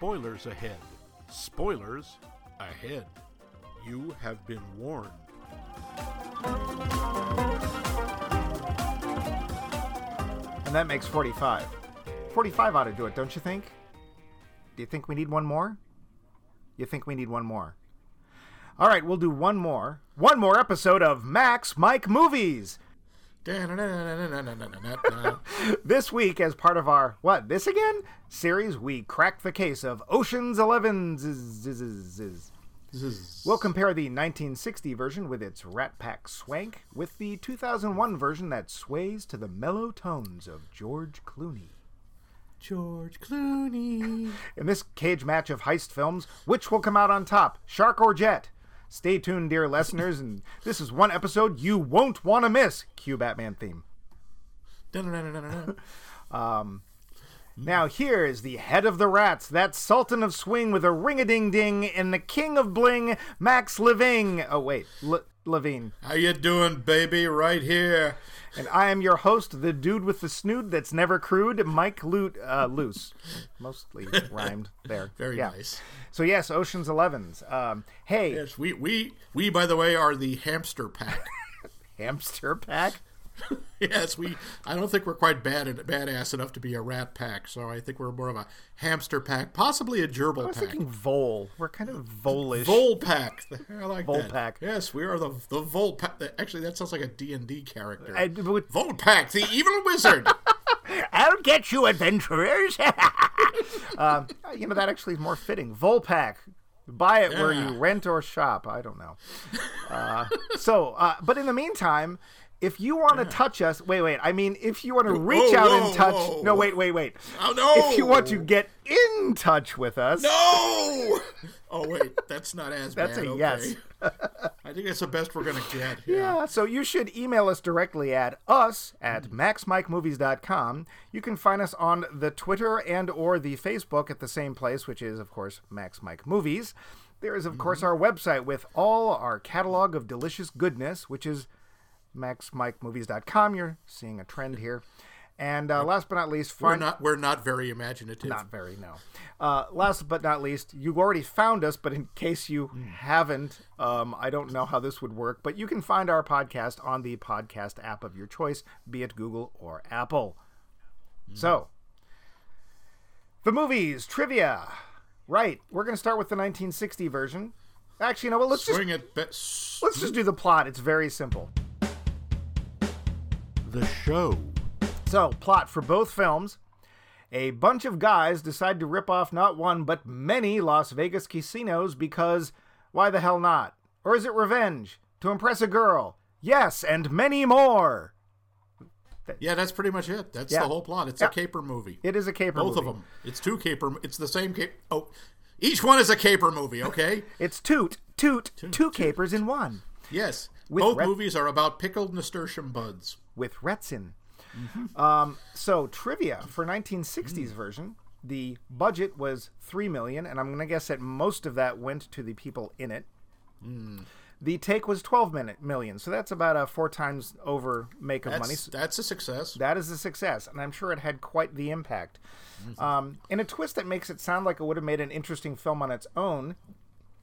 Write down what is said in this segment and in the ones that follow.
spoilers ahead. Spoilers ahead. You have been warned. And that makes 45. 45 ought to do it, don't you think? Do you think we need one more? You think we need one more? All right, we'll do one more. One more episode of Max Mike Movies. This week, as part of our, what, this again? Series, we crack the case of Ocean's Eleven. We'll compare the 1960 version with its Rat Pack swank with the 2001 version that sways to the mellow tones of George Clooney. George Clooney. In this cage match of heist films, which will come out on top, shark or jet? Stay tuned, dear listeners, and this is one episode you won't want to miss. Cue Batman theme. Um, now here is the head of the rats, that sultan of swing with a ring-a-ding-ding, and the king of bling, Max Living. Oh wait, Le- Levine. How you doing, baby? Right here. And I am your host, the dude with the snood that's never crude, Mike Loot, uh, Loose. Mostly rhymed there. Very Yeah. nice. So yes, Ocean's Elevens. Um, hey, Yes, we, we we by the way are the hamster pack. hamster pack. yes, we. I don't think we're quite bad badass enough to be a rat pack, so I think we're more of a hamster pack, possibly a gerbil was pack. thinking vole. We're kind of volish. Vole pack. I like Vole that. pack. Yes, we are the the Vole pack. Actually, that sounds like a D and D character. I- with- Vole pack, the evil wizard. I'll get you, adventurers. um, you know that actually is more fitting. Volpack. Buy it where you rent or shop. I don't know. Uh, so, uh, but in the meantime, if you want to touch us, wait, wait. I mean, if you want to reach whoa, out whoa, and touch, whoa. no, wait, wait, wait. Oh, no. If you want to get in touch with us, no. Oh wait, that's not as That's bad. a okay. yes. I think that's the best we're gonna get. Yeah, so you should email us directly at us at maxmikemovies.com. You can find us on the Twitter and or the Facebook at the same place, which is, of course, Max Mike Movies. There is, of course, mm-hmm. our website with all our catalog of delicious goodness, which is maxmikemovies.com. You're seeing a trend here. And uh, last but not least, We're not we're not very imaginative. not very, no. Uh, last but not least, you already found us, but in case you haven't, um, I don't know how this would work, but you can find our podcast on the podcast app of your choice, be it Google or Apple. So, the movies, trivia. Right, we're going to start with the 1960 version. Actually, you know what? Let's just, it. Let's just do the plot. It's very simple. The show. So, plot for both films. A bunch of guys decide to rip off not one, but many Las Vegas casinos because why the hell not? Or is it revenge? To impress a girl? Yes, and many more. Yeah, that's pretty much it. That's Yeah. the whole plot. It's Yeah. a caper movie. It is a caper Both movie. of them. It's two caper. It's the same caper. Oh, each one is a caper movie. Okay. It's toot, toot, two capers in one. yes. With Both red- movies are about pickled nasturtium buds. with Retsyn. Mm-hmm. Um, so trivia for Mm. 1960s version, the budget was three million, and I'm going to guess that most of that went to the people in it. Mm. The take was 12 minute million, so that's about a four times over make of money. That's that's a success. That is a success, and I'm sure it had quite the impact. Mm-hmm. Um, in a twist that makes it sound like it would have made an interesting film on its own,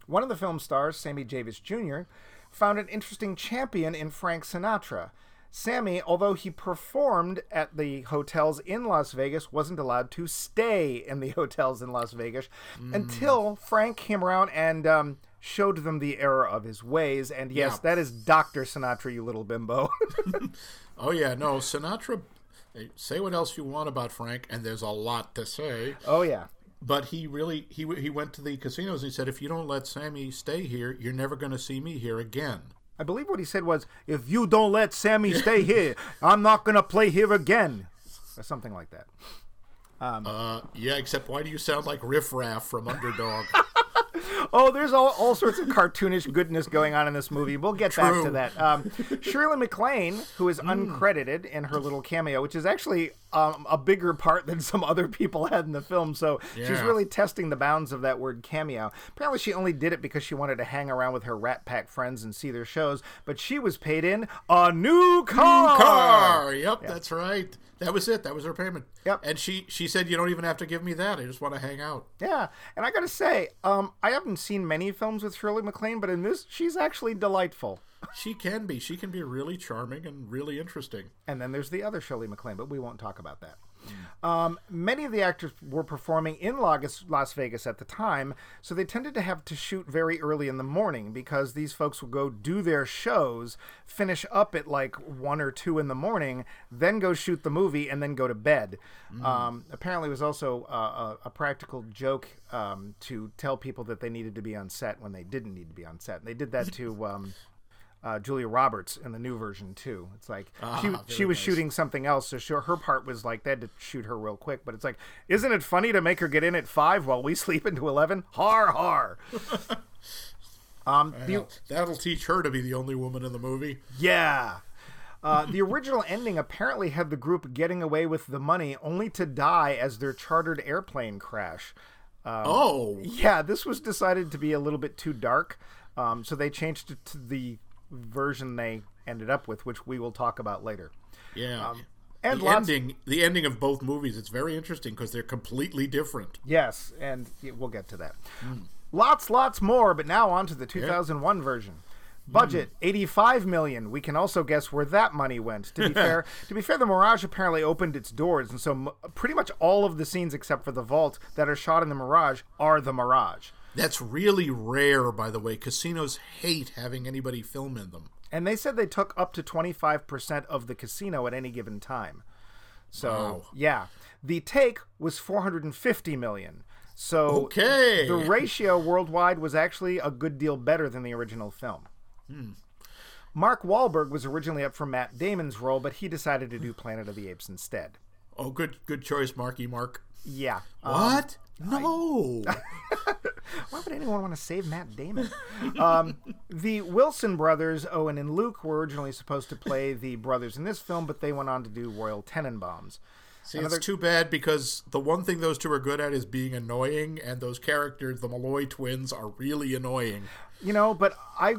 one of the film stars, Sammy Davis Jr., found an interesting champion in Frank Sinatra. Sammy, although he performed at the hotels in Las Vegas, wasn't allowed to stay in the hotels in Las Vegas until Frank came around and um, showed them the error of his ways. And yes, Yeah. that is Dr. Sinatra, you little bimbo. Oh yeah, no Sinatra. eh, Say what else you want about Frank, and there's a lot to say. oh, yeah. But he really he he went to the casinos and he said, if you don't let Sammy stay here, you're never going to see me here again. I believe what he said was, "If you don't let Sammy stay here, I'm not gonna play here again," or something like that. Uh, yeah, except why do you sound like Riff Raff from Underdog? Oh, there's all, all sorts of cartoonish goodness going on in this movie. We'll get back to that. Um, Shirley MacLaine, who is uncredited in her little cameo, which is actually um, a bigger part than some other people had in the film, so she's really testing the bounds of that word cameo. Apparently, she only did it because she wanted to hang around with her Rat Pack friends and see their shows, but she was paid in a new car. Car. Yep, that's right. That was it. That was her payment. Yep. And she she said, "You don't even have to give me that. I just want to hang out." Yeah, and I gotta say, um, I haven't seen many films with Shirley MacLaine, but in this, she's actually delightful. She can be. She can be really charming and really interesting. And then there's the other Shirley MacLaine, but we won't talk about that. Um, many of the actors were performing in Las Vegas at the time, so they tended to have to shoot very early in the morning because these folks would go do their shows, finish up at like one or two in the morning, then go shoot the movie, and then go to bed. Um, apparently, it was also a, a practical joke um, to tell people that they needed to be on set when they didn't need to be on set. And they did that to. Um, uh, Julia Roberts in the new version too. It's like she Ah, she very was nice. shooting something else, so she, her part was like they had to shoot her real quick. But it's like, isn't it funny to make her get in at five while we sleep into eleven? Har har. um, the, that'll teach her to be the only woman in the movie. yeah. Uh, the original ending apparently had the group getting away with the money only to die as their chartered airplane crash. oh, Yeah, this was decided to be a little bit too dark, um, so they changed it to the version they ended up with, which we will talk about later. yeah. Um, and the ending, the ending of both movies, it's very interesting because they're completely different. Yes, and we'll get to that. Lots, lots more, but now on to the 2001 version. Budget 85 million. We can also guess where that money went. To be fair, to be fair, the Mirage apparently opened its doors, and so m- pretty much all of the scenes except for the vault that are shot in the Mirage are the Mirage. That's really rare, by the way. Casinos hate having anybody film in them. And they said they took up to 25% of the casino at any given time. So, Wow. yeah. The take was 450 million. So, Okay. the ratio worldwide was actually a good deal better than the original film. Hmm. Mark Wahlberg was originally up for Matt Damon's role, but he decided to do Planet of the Apes instead. Oh, good, good choice, Marky Mark. Yeah. Uh, What? No. Why would anyone want to save Matt Damon? um, the Wilson brothers, Owen and Luke, were originally supposed to play the brothers in this film, but they went on to do Royal Tenenbaums. See, it's too bad because the one thing those two are good at is being annoying, and those characters, the Malloy twins, are really annoying. You know, but I.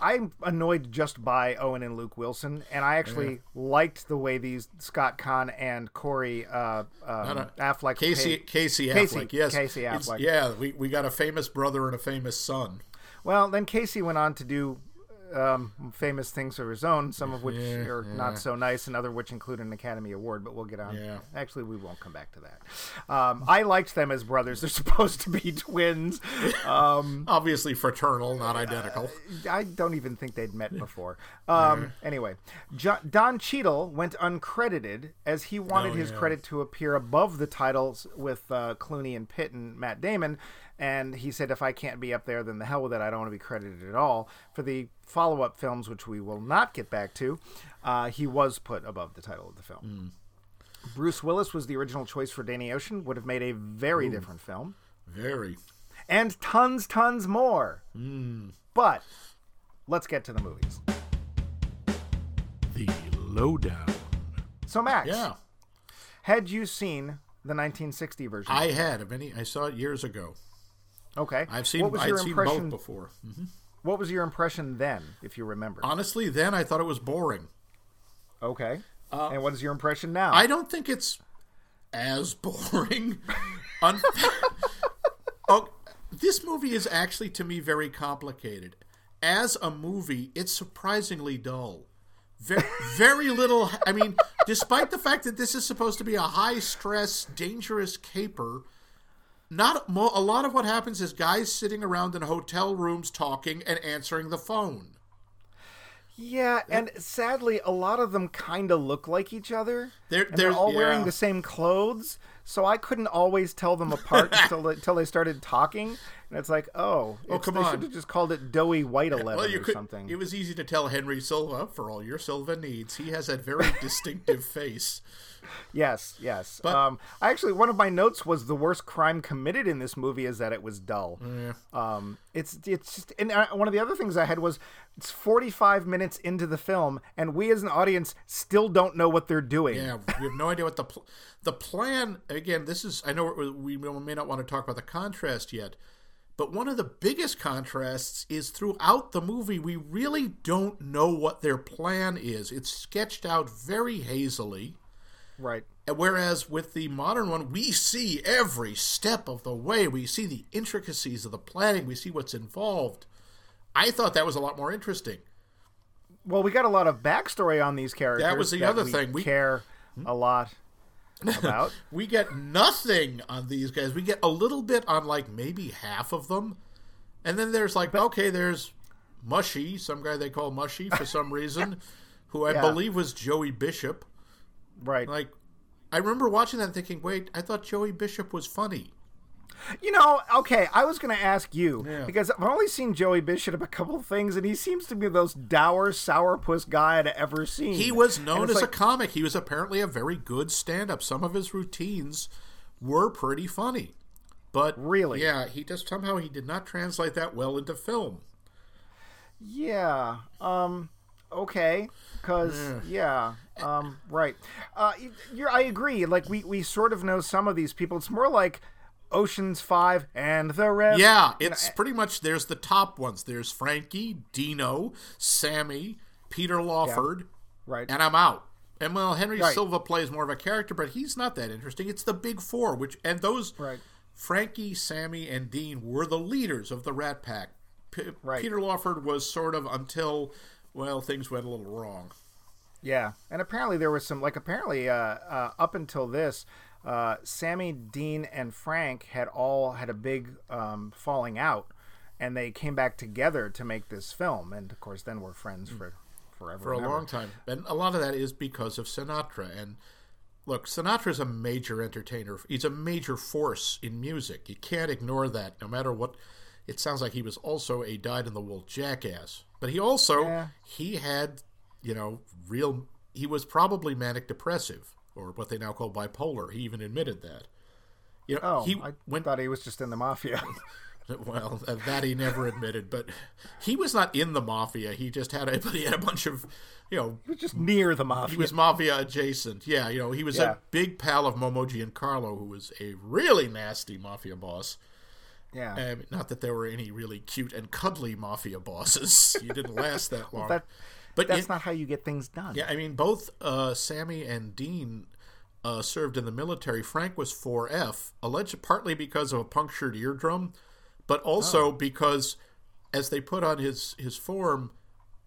I'm annoyed just by Owen and Luke Wilson, and I actually liked the way these Scott Caan and Corey uh, um, no. Affleck Casey, paid- Casey Affleck, Casey- yes, Casey It's- Affleck. yeah. We, we got a famous brother and a famous son. Well, then Casey went on to do um, famous things of his own, some of which Yeah, are yeah. not so nice, and other which include an Academy Award. But we'll get on. Yeah. Actually, we won't come back to that. Um, I liked them as brothers. They're supposed to be twins. Um, Obviously fraternal, not identical. I don't even think they'd met before. Um, Anyway, jo- Don Cheadle went uncredited as he wanted Oh, his yeah. credit to appear above the titles with uh, Clooney and Pitt and Matt Damon. And he said, if I can't be up there, then the hell with it. I don't want to be credited at all. For the follow up films, which we will not get back to, uh, he was put above the title of the film. Bruce Willis was the original choice for Danny Ocean, would have made a very different film Very. and tons, tons more. But let's get to the movies. The lowdown. So, Max, Yeah, had you seen the 1960 version? I had. Of any, I saw it years ago. Okay. I've seen. What was I've your seen impression? both before. Mhm. What was your impression then, if you remember? Honestly, then I thought it was boring. okay. and what is your impression now? I don't think it's as boring. Un- oh, this movie is actually to me very complicated. As a movie, it's surprisingly dull. Very, very little. I mean, despite the fact that this is supposed to be a high stress, dangerous caper, not mo- a lot of what happens is guys sitting around in hotel rooms talking and answering the phone. yeah, and sadly, a lot of them kind of look like each other. They're- they're all wearing the same clothes, so I couldn't always tell them apart until, they, until they started talking. And it's like, oh, oh it's- come they on. should have just called it Doughy White Eleven Well, or could. something. It was easy to tell Henry Silva for all your Silva needs. He has that very distinctive face. Yes, yes. But- um, actually, one of my notes was the worst crime committed in this movie is that it was dull. Yeah. Um, it's it's just, and uh, one of the other things I had was it's 45 minutes into the film, and we as an audience still don't know what they're doing. Yeah, we have no idea what the pl- the plan. Again, this is. I know we may not want to talk about the contrast yet, but one of the biggest contrasts is throughout the movie we really don't know what their plan is. It's sketched out very hazily. Right. And whereas with the modern one, we see every step of the way. We see the intricacies of the planning. We see what's involved. I thought that was a lot more interesting. Well, we got a lot of backstory on these characters. That was the other we thing. We- care a lot about. We get nothing on these guys. We get a little bit on like maybe half of them. And then there's like, okay, there's Mushy, some guy they call Mushy for some reason, who I Yeah. believe was Joey Bishop. Right. Like, I remember watching that and thinking, wait, I thought Joey Bishop was funny. You know, okay, I was going to ask you Yeah. because I've only seen Joey Bishop a couple of things, and he seems to be the most dour, sourpuss guy I'd ever seen. He was known as a comic. He was apparently a very good stand up. Some of his routines were pretty funny. But Really? yeah, he just somehow he did not translate that well into film. Yeah. Um. Okay. Because yeah. Um. Right. Uh. You're. I agree. Like we we sort of know some of these people. It's more like Ocean's Five and the rest. Yeah, it's pretty much there's the top ones. There's Frankie, Dino, Sammy, Peter Lawford, Right. and I'm out. And well, Henry Right. Silva plays more of a character, but he's not that interesting. It's the big four, which and those Right. Frankie, Sammy, and Dean were the leaders of the Rat Pack. P- Right. Peter Lawford was sort of until well things went a little wrong. Yeah, and apparently there was some like apparently uh, uh, up until this, uh, Sammy, Dean, and Frank had all had a big um, falling out, and they came back together to make this film, and of course then we're friends for forever. Hmm. for a ever. long time. And a lot of that is because of Sinatra. And look, Sinatra's a major entertainer. He's a major force in music. You can't ignore that, no matter what. It sounds like he was also a dyed-in-the-wool jackass, but he also Yeah. he had, you know, real. He was probably manic depressive, or what they now call bipolar. He even admitted that. You know, Oh, he I went thought he was just in the mafia. well, that he never admitted, but he was not in the mafia. He just had a, but he had a bunch of, you know, he was just near the mafia. he was mafia adjacent. Yeah, you know, he was Yeah. a big pal of Momo Giancana, who was a really nasty mafia boss. yeah, Um, not that there were any really cute and cuddly mafia bosses. you didn't last that long. that- but that's it- not how you get things done. yeah, I mean, both uh, Sammy and Dean uh, served in the military. Frank was 4F, alleged partly because of a punctured eardrum, but also because, as they put on his his form,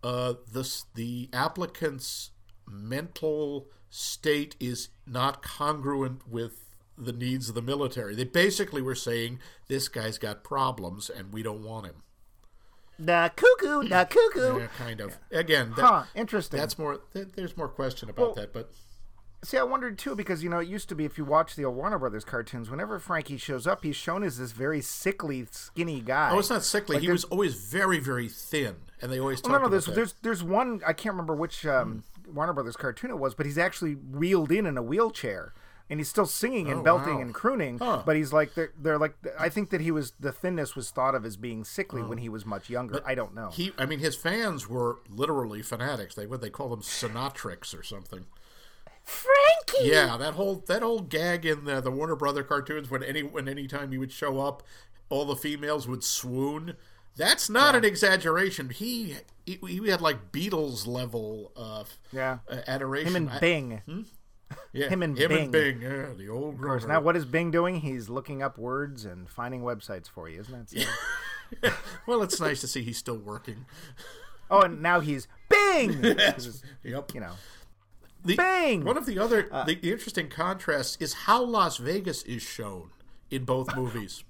uh, this the applicant's mental state is not congruent with the needs of the military. They basically were saying this guy's got problems and we don't want him. Nah, cuckoo, nah, cuckoo. Yeah, kind of. Again, that, Huh? Interesting. that's more. Th- there's more question about Well, that, but. See, I wondered too because you know it used to be if you watch the old Warner Brothers cartoons, whenever Frankie shows up, he's shown as this very sickly, skinny guy. Oh, it's not sickly. Like he was always very, very thin, and they always talked No, no, there's that. there's there's one I can't remember which um, Warner Brothers cartoon it was, but he's actually wheeled in in a wheelchair, and he's still singing and Oh, belting wow. and crooning. Huh. But he's like they're, they're like I think that he was the thinness was thought of as being sickly Oh. when he was much younger. I don't know. he, I mean, his fans were literally fanatics. They what they call them Sinatrix or something. Frankie. Yeah, that whole that old gag in the, the Warner Brother cartoons when any when any time he would show up, all the females would swoon. That's not an exaggeration. He, he he had like Beatles level uh, Yeah. uh, adoration. Him and I- Bing. Yeah, him and him Bing. and Bing. Yeah, the old Of course. Now, what is Bing doing? He's looking up words and finding websites for you, isn't that? sad? well, it's nice to see he's still working. oh, and now he's Bing. Is, Yep. you know. The, Bang! One of the other the, the interesting contrasts is how Las Vegas is shown in both movies.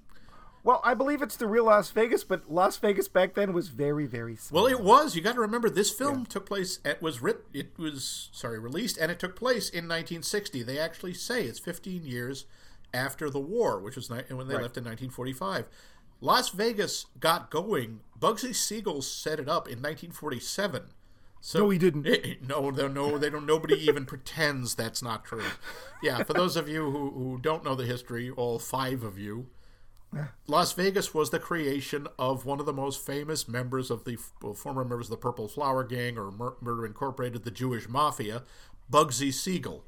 Well, I believe it's the real Las Vegas, but Las Vegas back then was very, very small. Well, it was. You got to remember this film took place. It was writ. It was sorry released, and it took place in 1960. They actually say it's 15 years after the war, which was ni- when they left in 1945. Las Vegas got going. Bugsy Siegel set it up in 1947. So No, he didn't. no, no, no. They don't. Nobody even pretends that's not true. Yeah, for those of you who, who don't know the history, all five of you, Las Vegas was the creation of one of the most famous members of the well, former members of the Purple Flower Gang or Mur- Murder Incorporated, the Jewish Mafia, Bugsy Siegel.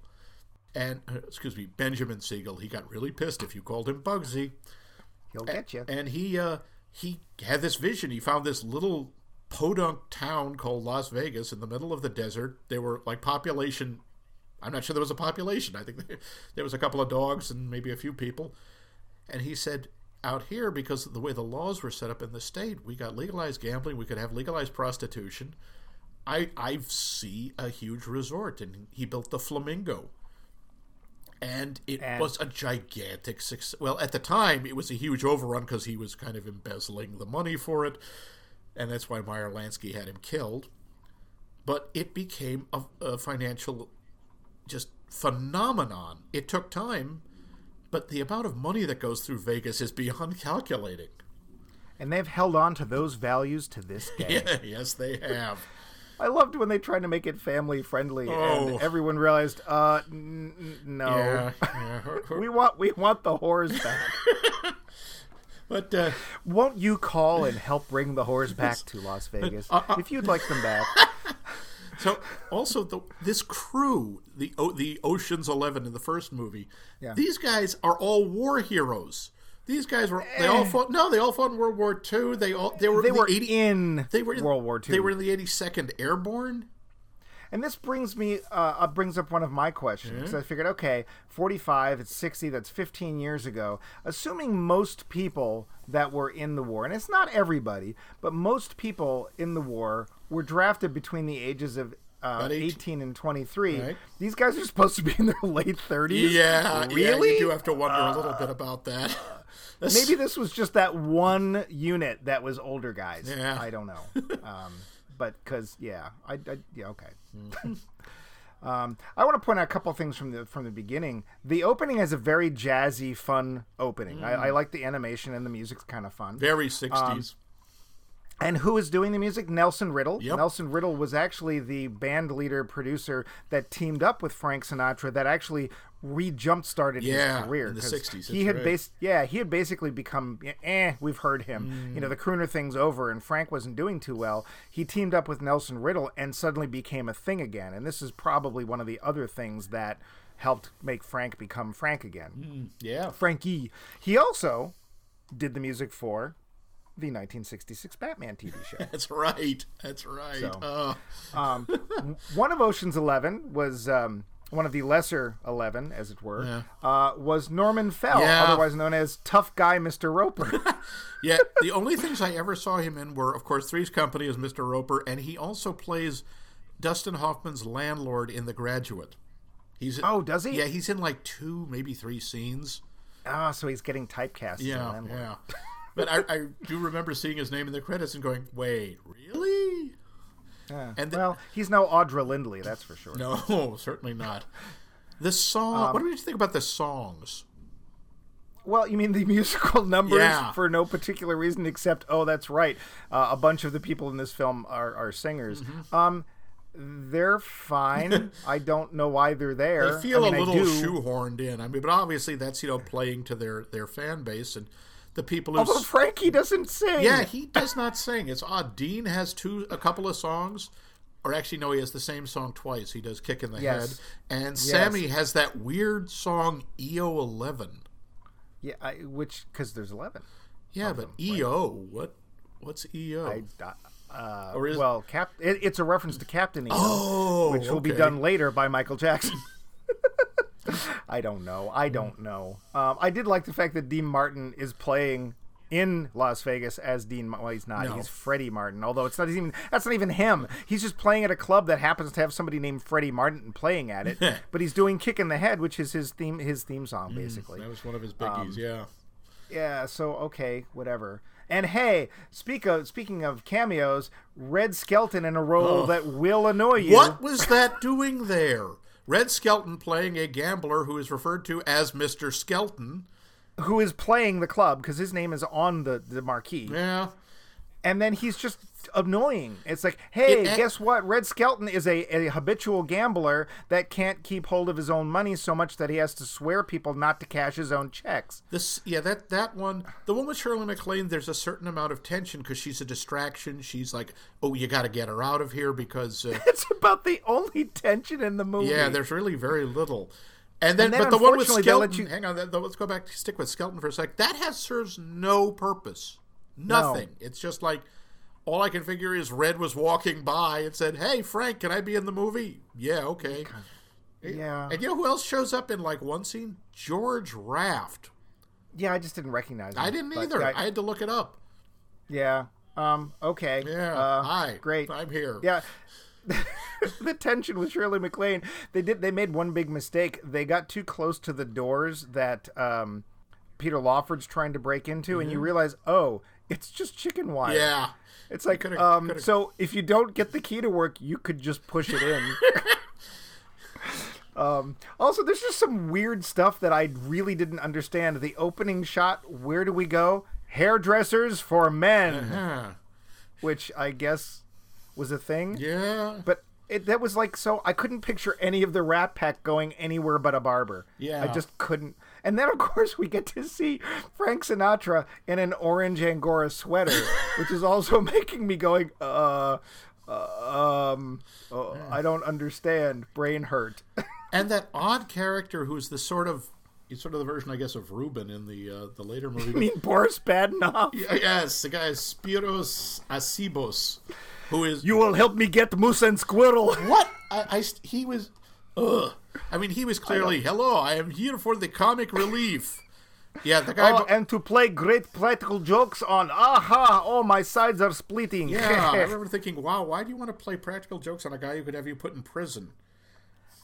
And, uh, excuse me, Benjamin Siegel. He got really pissed if you called him Bugsy. He'll get you. And he, uh, he had this vision. He found this little podunk town called Las Vegas in the middle of the desert. They were like population I'm not sure there was a population. I think there was a couple of dogs and maybe a few people. And he said, out here, because of the way the laws were set up in the state, we got legalized gambling, we could have legalized prostitution. I I see a huge resort, and he built the Flamingo, and it And- was a gigantic success. Well, at the time, it was a huge overrun because he was kind of embezzling the money for it, and that's why Meyer Lansky had him killed. But it became a, a financial just phenomenon. It took time, but the amount of money that goes through Vegas is beyond calculating. And they've held on to those values to this day. Yeah, yes, they have. I loved when they tried to make it family friendly, Oh. and everyone realized, uh, n- n- no, Yeah, yeah. we want we want the whores back. but uh, Won't you call and help bring the whores back to Las Vegas Uh, uh, if you'd like them back? So also the this crew, the the Ocean's Eleven in the first movie, Yeah. these guys are all war heroes. These guys were they all fought. No, they all fought in World War II. They all they were Eh. They in were the 80, in they were in, World War II. They were in the 82nd Airborne. And this brings me uh, uh, brings up one of my questions. Mm-hmm. I figured, okay, forty five, it's sixty. That's fifteen years ago. Assuming most people that were in the war, and it's not everybody, but most people in the war were drafted between the ages of. Uh, 18. 18 and 23. Right. These guys are supposed to be in their late 30s. Yeah, Really? Yeah, you do have to wonder a little bit about that. Maybe this was just that one unit that was older guys. Yeah. I don't know. Um, but because yeah, I, I yeah okay. Hmm. um, I want to point out a couple things from the from the beginning. The opening has a very jazzy, fun opening. I, I like the animation and the music's kind of fun. Very 60s. And who is doing the music? Nelson Riddle. Yep. Nelson Riddle was actually the band leader producer that teamed up with Frank Sinatra that actually re-jump started Yeah, his career in the 60s, He had right. based yeah, he had basically become eh, we've heard him. Mm. You know, the crooner thing's over and Frank wasn't doing too well. He teamed up with Nelson Riddle and suddenly became a thing again. And this is probably one of the other things that helped make Frank become Frank again. yeah. Frankie. He also did the music for the 1966 Batman TV show. That's right. That's right. So- Oh. Um, one of Ocean's Eleven was um, one of the lesser eleven, as it were, Yeah. uh, was Norman Fell, Yeah. otherwise known as Tough Guy Mr. Roper. Yeah, the only things I ever saw him in were, of course, Three's Company as Mr. Roper, and he also plays Dustin Hoffman's landlord in The Graduate. He's in, oh, does he? yeah, he's in like two, maybe three scenes. Ah, so he's getting typecast. Yeah, landlord. yeah. But I, I do remember seeing his name in the credits and going, "Wait, really?" Yeah. And the- well, he's no Audra Lindley, that's for sure. No, certainly not. The song. Um, what did you think about the songs? Well, you mean the musical numbers Yeah. for no particular reason except, oh, that's right, uh, a bunch of the people in this film are, are singers. Mm-hmm. Um, they're fine. I don't know why they're there. They feel I mean, a little shoehorned in. I mean, but obviously that's you know playing to their their fan base and the people who. Although Frankie doesn't sing. Yeah, he does not sing. It's odd. Dean has two, a couple of songs, or actually, no, he has the same song twice. He does "Kick in the Yes. Head," and Sammy has that weird song "EO 11." Yeah, I, which because there's eleven. Yeah, but EO, what? What's EO? I, uh, Or is- well, Cap. It, it's a reference to Captain EO, oh, which will be done later by Michael Jackson. I don't know. I don't mm. know. Um, I did like the fact that Dean Martin is playing in Las Vegas as Dean. Well, he's not. No. He's Freddie Martin. Although it's not even. That's not even him. He's just playing at a club that happens to have somebody named Freddie Martin playing at it. but he's doing "Kick in the Head," which is his theme. His theme song, mm, basically. That was one of his biggies. Um, yeah. Yeah, so okay, whatever. And hey, speak of speaking of cameos, Red Skelton in a role oh. that will annoy you. What was that doing there? Red Skelton playing a gambler who is referred to as Mr. Skelton. Who is playing the club because his name is on the the marquee, Yeah. and then he's just annoying. It's like, hey, It- guess what? Red Skelton is a, a habitual gambler that can't keep hold of his own money so much that he has to swear people not to cash his own checks. This, yeah, that that one, the one with Shirley MacLaine. There's a certain amount of tension because she's a distraction. She's like, oh, you got to get her out of here because, uh, It's about the only tension in the movie. yeah, there's really very little. And then, And then but the one with Skelton. you- Hang on, that- let's go back. Stick with Skelton for a sec. That has serves no purpose. Nothing. It's just like all I can figure is Red was walking by and said, "Hey, Frank, can I be in the movie?" Yeah, okay. Yeah. And you know who else shows up in like one scene? George Raft. Yeah, I just didn't recognize him. I didn't either. I- I had to look it up. yeah. Um. Okay. Yeah. Uh, Hi. Great. I'm here. Yeah. the tension with Shirley MacLaine. They did. They made one big mistake. They got too close to the doors that um, Peter Lawford's trying to break into, and you realize, oh, it's just chicken wire. Yeah. It's like, Coulda- um, coulda- so if you don't get the key to work, you could just push it in. um, also, there's just some weird stuff that I really didn't understand. The opening shot, where do we go? Hairdressers for men, Huh. which I guess was a thing. Yeah. But it, that was like so I couldn't picture any of the Rat Pack going anywhere but a barber. Yeah. I just couldn't. And then of course we get to see Frank Sinatra in an orange Angora sweater, which is also making me going, uh, uh um, uh, I don't understand. Brain hurt. And that odd character who's the sort of he's sort of the version, I guess, of Ruben in the uh, the later movie. I mean, Boris Badenov. Yeah, yes, the guy is Spyros Acebos, who is You will help me get Moose and Squirrel. what I, I he was. Ugh. I mean, he was clearly hello. I am here for the comic relief. Yeah, the guy. Oh, and to play great practical jokes on aha, oh my sides are splitting. yeah, I remember thinking, wow, why do you want to play practical jokes on a guy who could have you put in prison?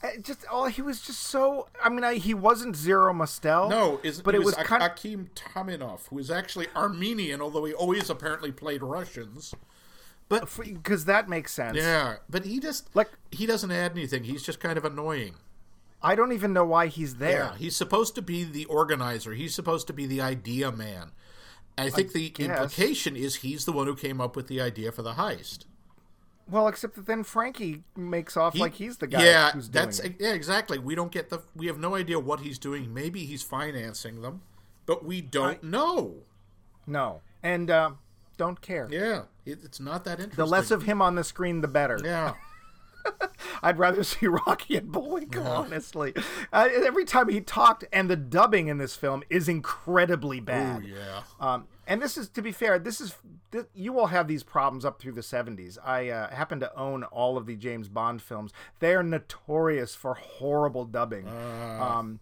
Uh, just oh he was just so i mean I, he wasn't zero Mostel. No, is but it it was was, kind of Akim Tamiroff, who is actually Armenian, although he always apparently played Russians. But because that makes sense yeah, but he just Like- he doesn't add anything. He's just kind of annoying. i don't even know why he's there Yeah, he's supposed to be the organizer. He's supposed to be the idea man. I think the guess. implication is he's the one who came up with the idea for the heist. well except that then frankie makes off He- like he's the guy Yeah, who's doing that's it. yeah, exactly. We don't get the we have no idea what he's doing. Maybe he's financing them, but we don't know. no and uh, don't care Yeah, it, it's not that interesting. the less of him on the screen the better yeah. i'd rather see rocky and bullwinkle honestly uh, every time he talked and the dubbing in this film is incredibly bad Oh yeah. Um, and this is, to be fair, this is th- you all have these problems up through the '70s. I uh, happen to own all of the James Bond films. They are notorious for horrible dubbing. Um,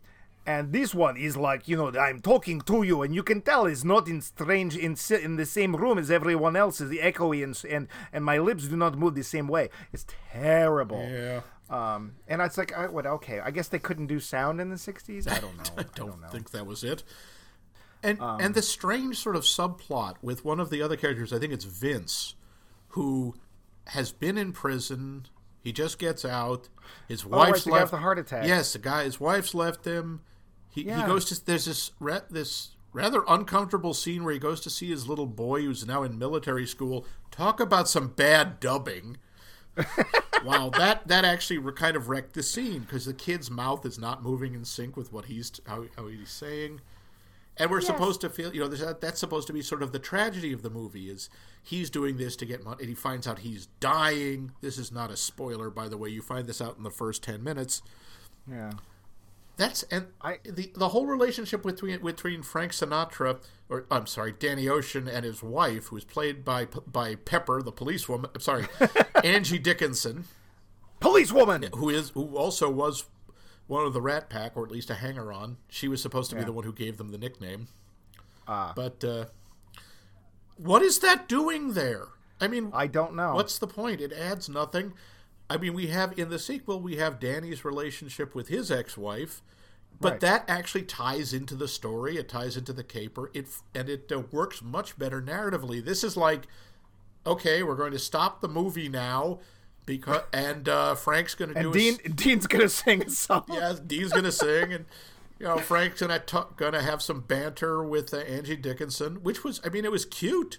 and this one is like you know I'm talking to you, and you can tell it's not in strange in in the same room as everyone else. Is the echoey and and and my lips do not move the same way. It's terrible. Yeah. Um, and it's like, I, what? Okay, I guess they couldn't do sound in the '60s. I don't know. I don't, think that was it. And Um, and the strange sort of subplot with one of the other characters, I think it's Vince, who has been in prison. He just gets out. His Oh, right, wife's guy with left the heart attack. Yes, the guy. His wife's left him. He, he goes to. There's this ra- this rather uncomfortable scene where he goes to see his little boy who's now in military school. Talk about some bad dubbing. wow, that that actually re- kind of wrecked the scene because the kid's mouth is not moving in sync with what he's how, how he's saying, and we're supposed to feel you know that, that's supposed to be sort of the tragedy of the movie is he's doing this to get money and he finds out he's dying. This is not a spoiler, by the way. You find this out in the first ten minutes. Yeah. That's and I- the the whole relationship between between Frank Sinatra or I'm sorry Danny Ocean and his wife, who's played by by Pepper, the policewoman. I'm sorry, Angie Dickinson, Policewoman. who is who also was one of the Rat Pack, or at least a hanger on. She was supposed to be the one who gave them the nickname. Ah. But uh, what is that doing there? I mean, I don't know. What's the point? It adds nothing. I mean, we have in the sequel we have Danny's relationship with his ex-wife, but Right. that actually ties into the story. It ties into the caper. It and it uh, works much better narratively. This is like, okay, we're going to stop the movie now because and uh, Frank's going to do and a Dean s- Dean's gonna sing a song. yeah, Dee's going to sing and. You know, Frank's gonna t- gonna have some banter with uh, Angie Dickinson, which was, I mean, it was cute,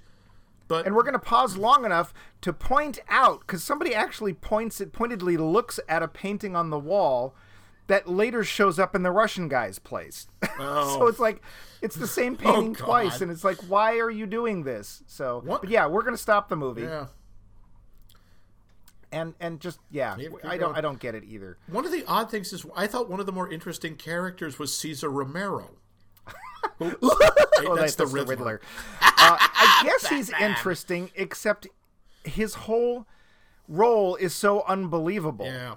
but And we're gonna pause long enough to point out because somebody actually points it pointedly looks at a painting on the wall that later shows up in the Russian guy's place. Oh. so it's like it's the same oh, painting Oh, twice, and it's like, why are you doing this? So, yeah, we're gonna stop the movie yeah. and and just yeah, I don't going. I don't get it either. One of the odd things is I thought one of the more interesting characters was Cesar Romero. Oh, that's, the, that's Riddler. Uh, I guess he's interesting, except his whole role is so unbelievable. Yeah.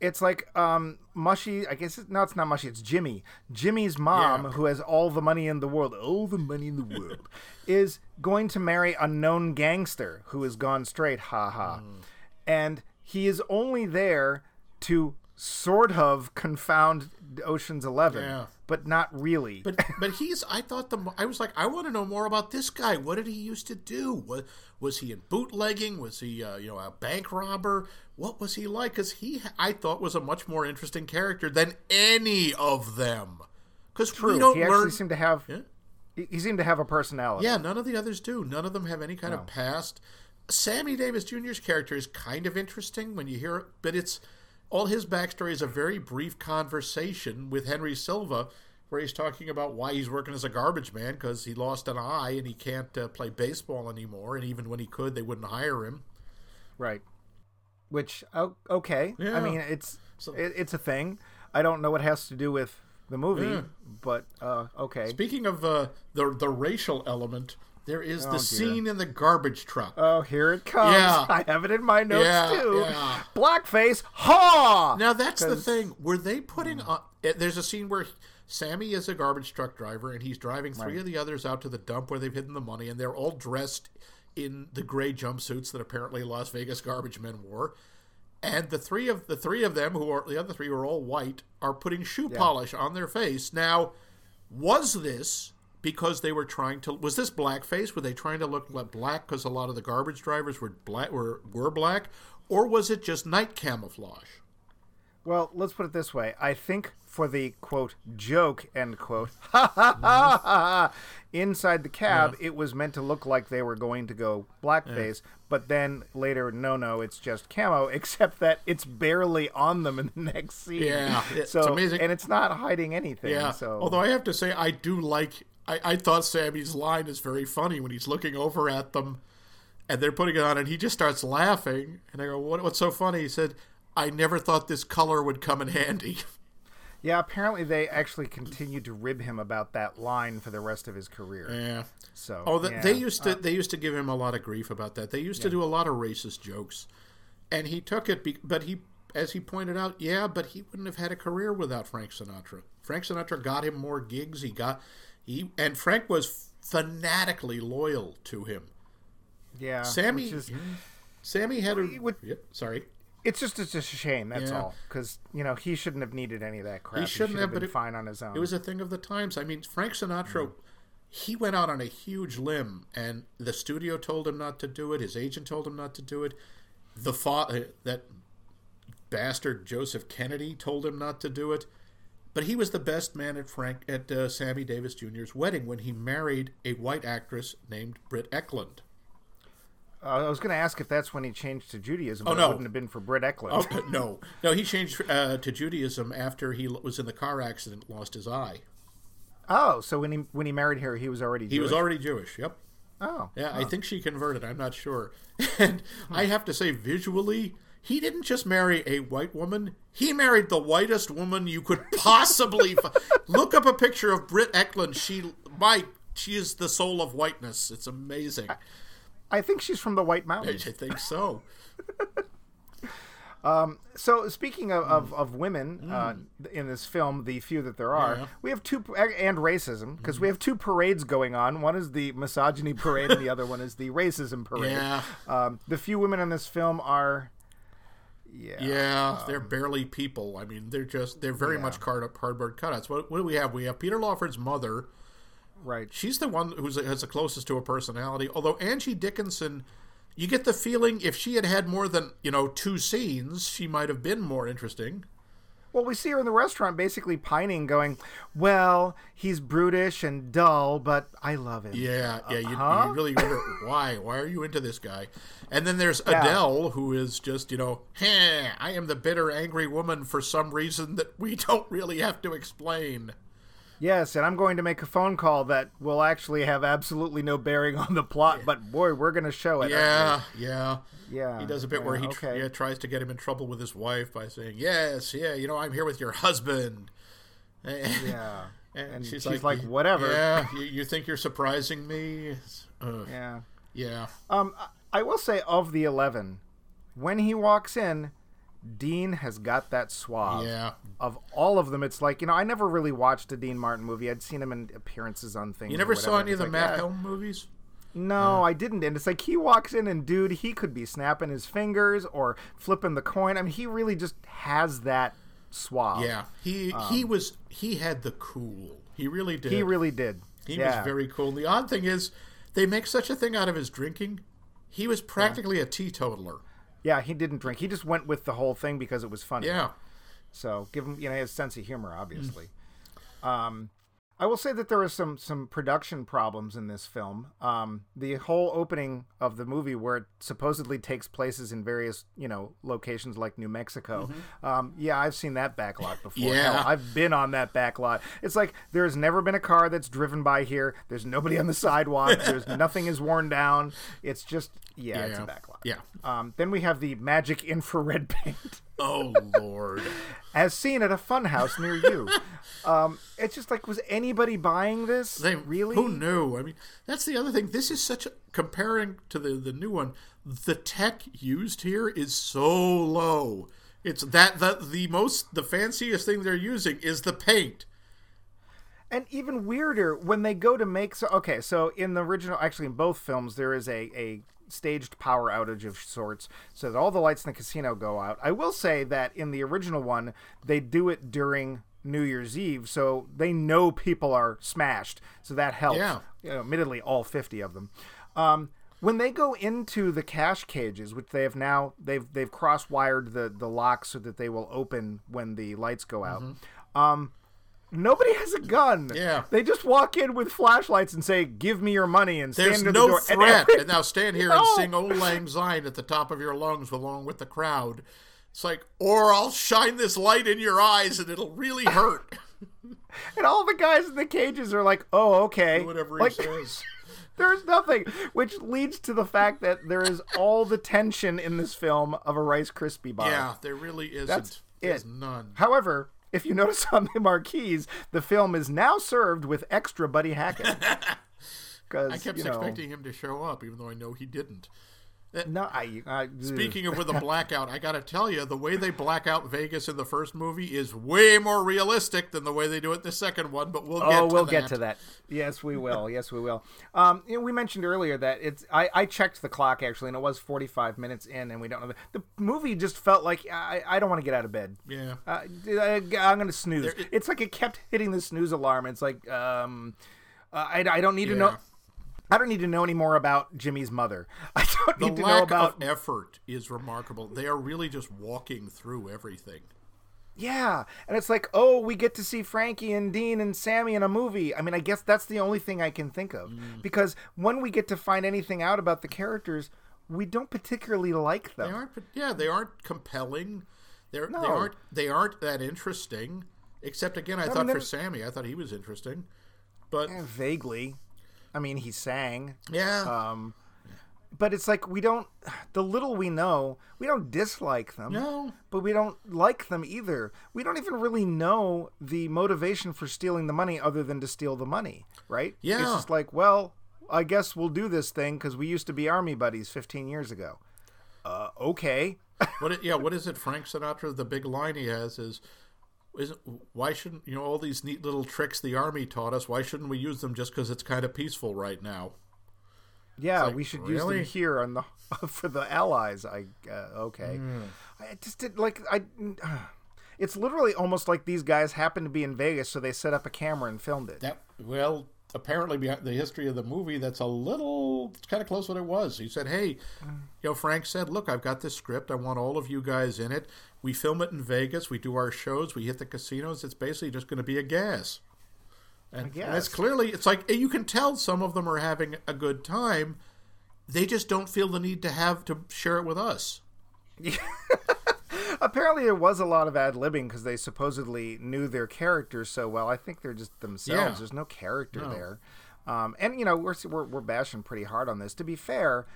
it's like um mushy i guess it, no it's not mushy it's jimmy jimmy's mom Yeah. who has all the money in the world all the money in the world is going to marry a known gangster who has gone straight ha ha Hmm. and he is only there to sort of confound oceans 11 Yeah. But not really But but he's I thought the I was like I want to know more about this guy. What did he used to do? What was he in bootlegging? Was he uh, you know a bank robber? What was he like? Because he I thought was a much more interesting character than any of them. Because True. we don't he actually learn. seemed to have Yeah. he, he seemed to have a personality Yeah, none of the others do. None of them have any kind No. of past. Sammy Davis Jr.'s character is kind of interesting when you hear it, but it's all his backstory is a very brief conversation with Henry Silva, where he's talking about why he's working as a garbage man because he lost an eye and he can't uh, play baseball anymore, and even when he could, they wouldn't hire him. Right. Which okay. I mean, it's So- it, it's a thing. I don't know what it has to do with the movie, Yeah. but uh, okay. Speaking of uh, the the racial element, there is Oh, the dear. scene in the garbage truck. Oh, here it comes. Yeah. I have it in my notes Yeah, too. yeah. Blackface. Ha! Now that's the thing. Were they putting on? eh, There's a scene where Sammy is a garbage truck driver, and he's driving three of the others out to the dump where they've hidden the money, and they're all dressed in the gray jumpsuits that apparently Las Vegas garbage men wore. And the three of the three of them, who are the other three, who are all white, are putting shoe polish on their face. Now, was this because they were trying to? Was this blackface? Were they trying to look black because a lot of the garbage drivers were black, were were black, or was it just night camouflage? Well, let's put it this way. I think for the quote joke end quote ha ha ha ha inside the cab, it was meant to look like they were going to go blackface, but then later, no, no, it's just camo. Except that it's barely on them in the next scene. Yeah, it's amazing. and it's not hiding anything. Yeah. So Although I have to say, I do like. I, I thought Sammy's line is very funny when he's looking over at them, and they're putting it on, and he just starts laughing. And I go, "What? What's so funny?" He said, "I never thought this color would come in handy." yeah, apparently they actually continued to rib him about that line for the rest of his career. yeah. So Oh, the, yeah. they used to they used to give him a lot of grief about that. They used to do a lot of racist jokes, and he took it. Be, but he, as he pointed out, yeah, but he wouldn't have had a career without Frank Sinatra. Frank Sinatra got him more gigs. He got he and Frank was fanatically loyal to him. yeah, Sammy, is- Sammy had a. would- yeah, sorry, it's just it's just a shame. That's Yeah. all because you know he shouldn't have needed any of that crap. He shouldn't should have, been but it- fine on his own. it was a thing of the times. I mean, Frank Sinatra, mm-hmm. he went out on a huge limb, and the studio told him not to do it. His agent told him not to do it. The fa- uh, that bastard Joseph Kennedy told him not to do it. But he was the best man at Frank at uh, Sammy Davis Jr.'s wedding when he married a white actress named Britt Ekland. Uh, I was going to ask if that's when he changed to Judaism. Oh, but no. it wouldn't have been for Britt Ekland. Oh no, no, he changed uh, to Judaism after he was in the car accident, and lost his eye. Oh, so when he when he married her, he was already He was already Jewish. Yep. Oh, Yeah, I think she converted. I'm not sure. And I have to say, visually, he didn't just marry a white woman. He married the whitest woman you could possibly fi- look up a picture of Britt Ekland. She, my, she is the soul of whiteness. It's amazing. I think she's from the White Mountains. I think so. Um, So speaking of, of, of women uh, in this film, the few that there are, Mm. Yeah. we have two and racism because we have two parades going on. One is the misogyny parade, and the other one is the racism parade. Yeah, Um, the few women in this film are, yeah, yeah. Um, they're barely people. I mean, they're just they're very Yeah. much card cardboard cutouts. What, what do we have? We have Peter Lawford's mother. right. She's the one who's has the closest to a personality. Although Angie Dickinson, you get the feeling if she had had more than you know two scenes, she might have been more interesting. Well, we see her in the restaurant basically pining, going, "Well, he's brutish and dull, but I love him." Yeah, yeah. You, huh? you uh-huh. really wonder why. Why are you into this guy? And then there's Yeah. Adele, who is just you know, hey, I am the bitter, angry woman for some reason that we don't really have to explain. Yes, and I'm going to make a phone call that will actually have absolutely no bearing on the plot, but boy, we're going to show it. Yeah, yeah. yeah. He does a bit yeah, where he tr- okay. yeah, tries to get him in trouble with his wife by saying, "Yes, yeah, you know, I'm here with your husband." yeah. And, And she's, she's like, like, "Whatever." Yeah, you, you think you're surprising me? Ugh, Yeah. yeah. Um, I- I will say of the eleven, when he walks in, Dean has got that suave. Yeah. Of all of them, it's like you know I never really watched a Dean Martin movie. I'd seen him in appearances on things. You never saw any of the like, Matt yeah. Helm movies? No, I didn't. And it's like he walks in and dude, he could be snapping his fingers or flipping the coin. I mean, he really just has that suave. Yeah, he he was he had the cool. He really did. Um, He really did. He yeah. was very cool. And the odd thing is, they make such a thing out of his drinking. He was practically a teetotaler. Yeah, he didn't drink. He just went with the whole thing because it was funny. Yeah, So give him, you know, his sense of humor, obviously. Um, I will say that there are some some production problems in this film. Um, the whole opening of the movie, where it supposedly takes places in various, you know, locations like New Mexico. Um, yeah, I've seen that backlot before. Yeah. Hell, I've been on that backlot. It's like there's never been a car that's driven by here. There's nobody on the sidewalk. There's nothing is worn down. It's just yeah, it's a backlot. Yeah. Um, then we have the magic infrared paint Oh Lord. as seen at a funhouse near you. um, it's just like, was anybody buying this? They really? Who knew? I mean, that's the other thing. This is such a comparing to the the new one. The tech used here is so low. It's that the the most the fanciest thing they're using is the paint. And even weirder when they go to make so. Okay, so in the original, actually in both films, there is a a staged power outage of sorts, so that all the lights in the casino go out. I will say that in the original one, they do it during New Year's Eve, so they know people are smashed, so that helps. Yeah. You know, admittedly, all fifty of them. Um, when they go into the cash cages, which they have now, they've they've cross wired the the locks so that they will open when the lights go out. Um, nobody has a gun. Yeah. they just walk in with flashlights and say, "Give me your money," and stand There's no the door. And threat. every- And now stand here No. and sing "Auld Lang Syne" at the top of your lungs along with the crowd. It's like, or I'll shine this light in your eyes and it'll really hurt. and all the guys in the cages are like, "Oh, okay." Whatever he like, says. There's nothing, which leads to the fact that there is all the tension in this film of a Rice Krispie bar. Yeah, there really isn't. That's There's it. none. However, if you notice on the marquees, the film is now served with extra Buddy Hackett. I kept you know, expecting him to show up, even though I know he didn't. No, I. I Speaking of with a blackout, I got to tell you, the way they black out Vegas in the first movie is way more realistic than the way they do it in the second one. But we'll get oh, to we'll that. get to that. Yes, we will. Yes, we will. Um, you know, we mentioned earlier that it's. I, I checked the clock actually, and it was 45 minutes in, and we don't know. The, the movie just felt like I, I don't want to get out of bed. Yeah. Uh, I, I'm going to snooze. There- it's like it kept hitting the snooze alarm. It's like um, uh, I, I don't need to know. Yeah. I don't need to know any more about Jimmy's mother. I don't The need to know about of effort is remarkable. They are really just walking through everything. Yeah, and it's like, oh, we get to see Frankie and Dean and Sammy in a movie. I mean, I guess that's the only thing I can think of Mm. because when we get to find anything out about the characters, we don't particularly like They them. aren't. Yeah, they aren't compelling. They're No. they aren't. They aren't that interesting. Except again, I thought mean, for Sammy, I thought he was interesting. But Eh, vaguely, I mean, he sang, yeah, um, but it's like we don't. The little we know, we don't dislike them. no, But we don't like them either. We don't even really know the motivation for stealing the money other than to steal the money, right? Yeah. It's just like, well, I guess we'll do this thing because we used to be army buddies 15 years ago. Uh, okay. what? It, yeah, what is it? Frank Sinatra. The big line he has is, "Isn't why shouldn't you know all these neat little tricks the army taught us? Why shouldn't we use them just because it's kind of peaceful right now?" Yeah, like, we should use them here on the for the allies. I uh, okay. Hmm. I just did like I. It's literally almost like these guys happened to be in Vegas, so they set up a camera and filmed it. That well, apparently behind the history of the movie, that's a little it's kind of close what it was. He said, "Hey, you know, Frank said, look, I've got this script. I want all of you guys in it. We film it in Vegas. We do our shows. We hit the casinos. It's basically just going to be a gas." And, it's clearly it's like you can tell some of them are having a good time. They just don't feel the need to have to share it with us. Apparently, there was a lot of ad libbing because they supposedly knew their characters so well. I think they're just themselves. Yeah. There's no character No. there. Um, and you know, we're, we're we're bashing pretty hard on this. To be fair,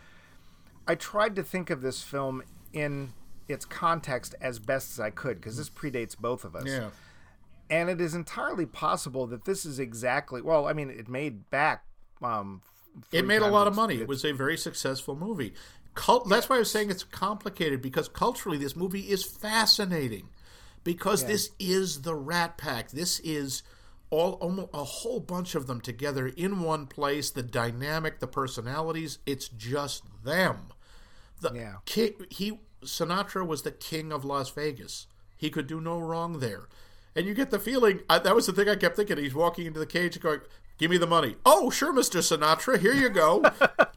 I tried to think of this film in its context as best as I could because this predates both of us. Yeah. And it is entirely possible that this is exactly well. I mean, it made back um, It made a lot of money. It was a very successful movie. Cult, that's why I was saying it's complicated because culturally this movie is fascinating because this is the Rat Pack. This is all almost a whole bunch of them together in one place. The dynamic, the personalities. It's just them. The Yeah. he Sinatra was the king of Las Vegas. He could do no wrong there. And you get the feeling I, that was the thing I kept thinking. He's walking into the cage going, "Give me the money." Oh, sure, Mister Sinatra. Here you go.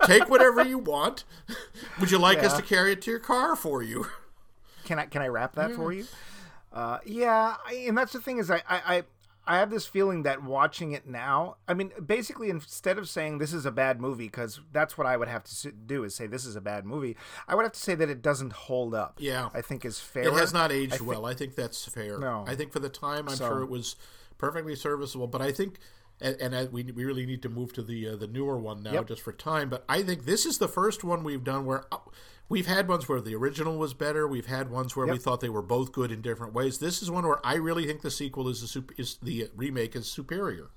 Take whatever you want. Would you like us to carry it to your car for you? Can I can I wrap that for you? Uh, yeah, I, and that's the thing is I, I I I have this feeling that watching it now. I mean, basically, instead of saying this is a bad movie, because that's what I would have to do is say this is a bad movie. I would have to say that it doesn't hold up. Yeah. I think is fair. It has not aged well. I think that's fair. No. I think for the time, I'm So- sure it was perfectly serviceable. But I think, and, and I, we we really need to move to the uh, the newer one now, Yep. just for time. But I think this is the first one we've done where. uh, We've had ones where the original was better. We've had ones where we thought they were both good in different ways. This is one where I really think the sequel is is the remake is superior.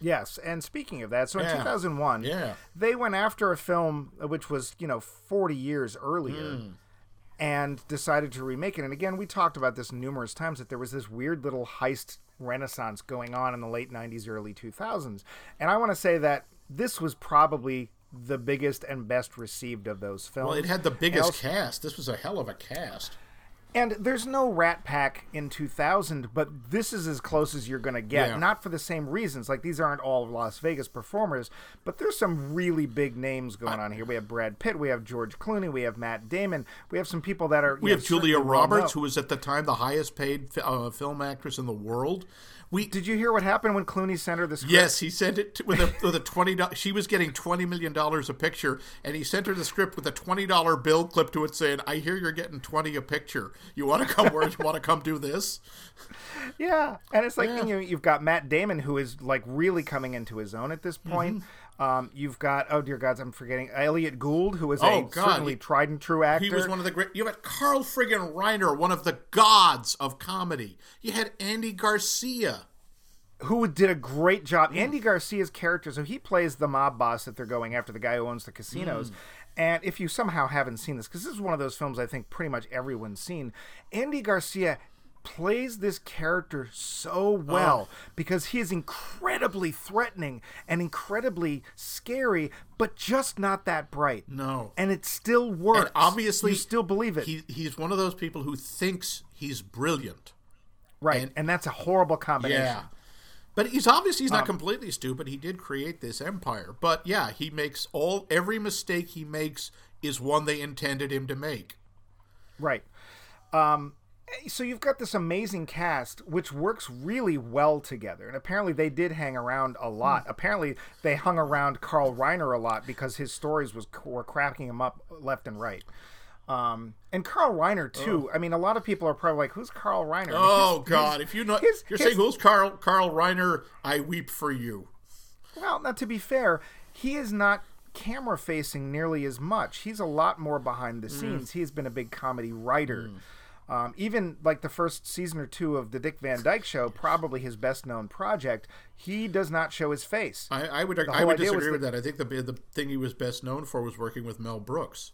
Yes, and speaking of that, so in Yeah. 2001, Yeah. they went after a film which was you know 40 years earlier. Hmm. And decided to remake it. And again, we talked about this numerous times that there was this weird little heist renaissance going on in the late 90s, early 2000s. And I want to say that this was probably the biggest and best received of those films. Well, it had the biggest also- cast. This was a hell of a cast. And there's no Rat Pack in 2000, but this is as close as you're going to get. Yeah. Not for the same reasons. Like, these aren't all Las Vegas performers, but there's some really big names going on here. We have Brad Pitt, we have George Clooney, we have Matt Damon, we have some people that are. We have Julia Roberts, who was at the time the highest paid uh, film actress in the world. We Did you hear what happened when Clooney sent her this? script? Yes, he sent it to, with a with a twenty. She was getting twenty million dollars a picture, and he sent her the script with a twenty dollar bill clipped to it, saying, "I hear you're getting twenty a picture. You want to come? Where you want to come do this?" Yeah, and it's like Yeah. you know, you've got Matt Damon who is like really coming into his own at this point. Mm-hmm. Um, you've got oh dear gods, I'm forgetting Elliott Gould, who is Oh, a God, certainly tried and true actor. He was one of the great. You had Carl friggin' Reiner, one of the gods of comedy. You had Andy Garcia. who did a great job. Andy Garcia's character, so he plays the mob boss that they're going after, the guy who owns the casinos. And if you somehow haven't seen this, because this is one of those films I think pretty much everyone's seen, Andy Garcia plays this character so well because he is incredibly threatening and incredibly scary, but just not that bright. No. And it still works. And obviously, you still believe it. He, he's one of those people who thinks he's brilliant. right. and- And, that's a horrible combination. Yeah. But he's obviously he's Um, not completely stupid. He did create this empire. But yeah, he makes all every mistake he makes is one they intended him to make. Right. Um, Eh, so you've got this amazing cast, which works really well together. And apparently they did hang around a lot. Hmm. Apparently they hung around Carl Reiner a lot because his stories was were cracking him up left and right. Um, and Carl Reiner too. Oh. I mean, a lot of people are probably like, "Who's Carl Reiner?" Oh his- God! his- if you know, his- you're saying who's Carl Carl Reiner? I weep for you. Well, now to be fair, he is not camera facing nearly as much. He's a lot more behind the hmm. scenes. He's been a big comedy writer. Hmm. Um, even like the first season or two of the Dick Van Dyke Show, probably his best known project, he does not show his face. I, I would I would disagree with that. I think the the thing he was best known for was working with Mel Brooks.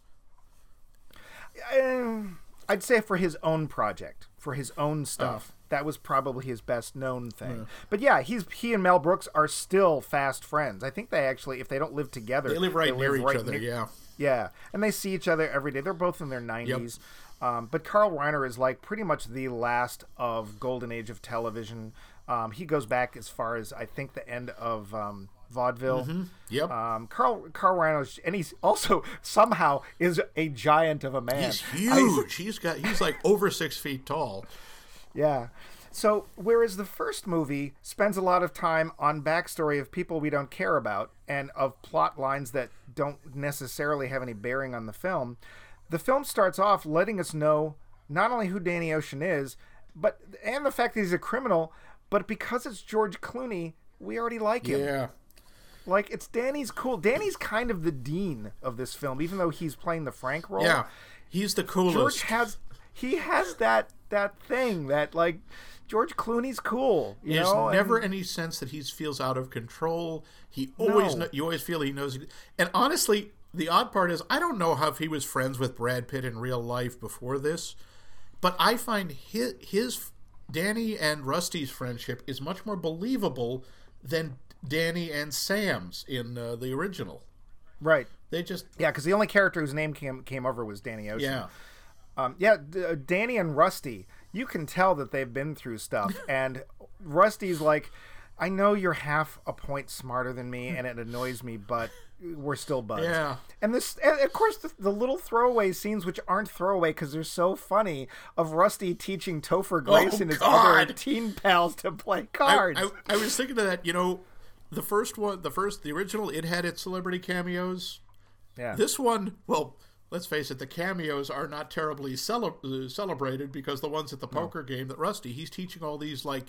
Um, I'd say for his own project, for his own stuff, that was probably his best known thing. But yeah, he's he and Mel Brooks are still fast friends. I think they actually, if they don't live together, They live right near each right other. near- yeah. Yeah, and they see each other every day. They're both in their 90s. Um, but Carl Reiner is like pretty much the last of golden age of television. Um, he goes back as far as I think the end of um, vaudeville. Yep. Um, Carl Carl Reiner, and he's also somehow is a giant of a man. he's I- huge. he's got he's like over six feet tall. yeah. So whereas the first movie spends a lot of time on backstory of people we don't care about and of plot lines that don't necessarily have any bearing on the film, the film starts off letting us know not only who Danny Ocean is, but and the fact that he's a criminal, but because it's George Clooney, we already like him. Yeah. Like it's Danny's cool. Danny's kind of the dean of this film, even though he's playing the Frank role. Yeah. He's the coolest. George has he has that that thing that like George Clooney's cool. You There's know? never And- any sense that he feels out of control. He always No. kn- you always feel he knows. And honestly, the odd part is I don't know how if he was friends with Brad Pitt in real life before this, but I find his, his Danny and Rusty's friendship is much more believable than Danny and Sam's in uh, the original. right. They just Yeah, because the only character whose name came came over was Danny Ocean. yeah. Um, yeah, D- uh, Danny and Rusty, you can tell that they've been through stuff. and Rusty's like, I know you're half a point smarter than me, and it annoys me, but we're still buds. Yeah. And this, and of course, the, the little throwaway scenes, which aren't throwaway because they're so funny, of Rusty teaching Topher Grace Oh, and his other teen pals to play cards. I, I was thinking of that. You know, the first one, the first, the original, it had its celebrity cameos. yeah. This one, well, let's face it, the cameos are not terribly cele- uh, celebrated because the ones at the poker game that Rusty, he's teaching all these like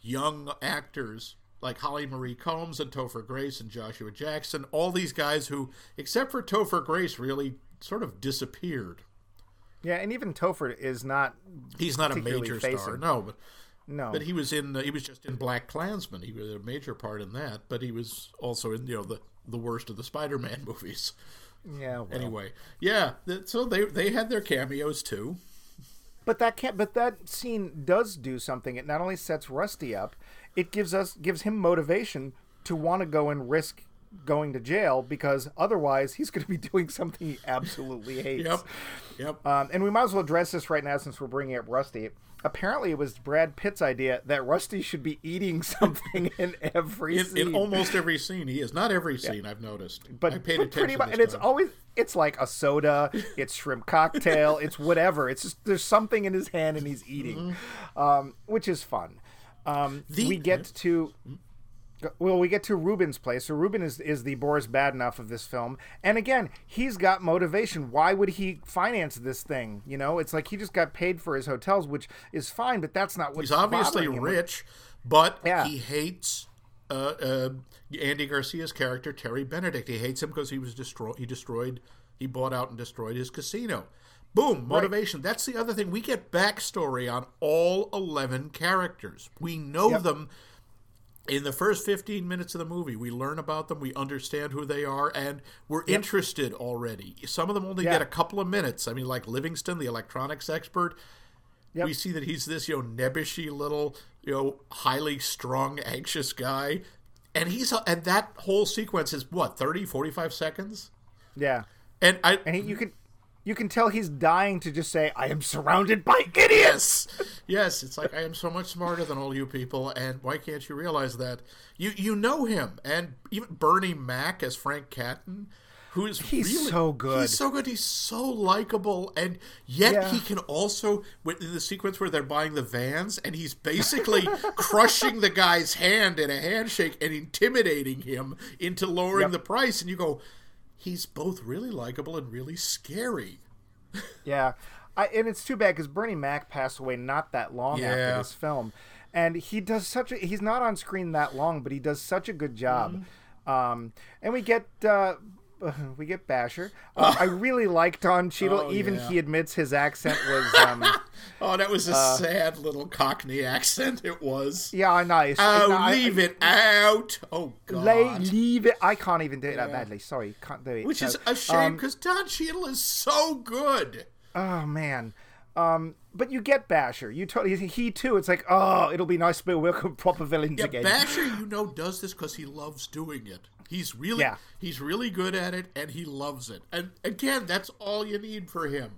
young actors like Holly Marie Combs and Topher Grace and Joshua Jackson, all these guys who, except for Topher Grace, really sort of disappeared. yeah, and even Topher is not. He's not a major face star, no, but No. but he was in he was just in Black Klansman. He was a major part in that, but he was also in you know the the worst of the Spider-Man movies. yeah. well. Anyway, yeah, so they they had their cameos too. But that can't. But that scene does do something. It not only sets Rusty up, it gives us gives him motivation to want to go and risk going to jail because otherwise he's going to be doing something he absolutely hates. Yep, yep. Um, and we might as well address this right now since we're bringing up Rusty. Apparently, it was Brad Pitt's idea that Rusty should be eating something in every in, scene. in almost every scene he is. Not every scene I've noticed, but, I paid but attention. pretty much, and it's time. always it's like a soda, it's shrimp cocktail, it's whatever. It's just there's something in his hand and he's eating, um, which is fun. Um. The- we get to. Well, we get to Ruben's place. So Ruben is is the Boris Badenov of this film, and again, he's got motivation. Why would he finance this thing? You know, it's like he just got paid for his hotels, which is fine, but that's not what He's obviously rich, but Yeah. he hates uh, uh, Andy Garcia's character Terry Benedict. He hates him because he was destroyed. He destroyed. He bought out and destroyed his casino. Boom, motivation. That's the other thing. We get backstory on all eleven characters. We know Yep. them. In the first 15 minutes of the movie, we learn about them, we understand who they are, and we're interested already. Some of them only Yeah. get a couple of minutes. I mean, like Livingston, the electronics expert, Yep. we see that he's this you know nebbishy little you know highly strung anxious guy and he's and that whole sequence is what 30 45 seconds Yeah, and i and he, you can you can tell he's dying to just say, "I am surrounded by idiots." yes it's like i am so much smarter than all you people and why can't you realize that you you know him and even bernie mac as frank catton who's He's really, so good. He's so good. He's so likable, and yet Yeah. he can also in the sequence where they're buying the vans, and he's basically crushing the guy's hand in a handshake and intimidating him into lowering Yep. the price. And you go, he's both really likable and really scary. Yeah, I, and it's too bad because Bernie Mac passed away not that long Yeah. after this film, and he does such a he's not on screen that long, but he does such a good job. Mm-hmm. Um, and we get uh, we get Basher. Uh, I really like Don Cheadle, Oh, even yeah. he admits his accent was. Um, Oh, that was a sad little Cockney accent. It was. yeah, nice. Oh, No, I- leave it out. Oh God. Lay, leave it. I can't even do it that badly. Sorry, can't do it. Which is a shame um, because Don Cheadle is so good. Oh man. Um, but you get Basher. You totally he too. It's like, oh, it'll be nice to be welcome proper villains Yeah, again. Basher, you know, does this because he loves doing it. He's really, Yeah. he's really good at it, and he loves it. And again, that's all you need for him.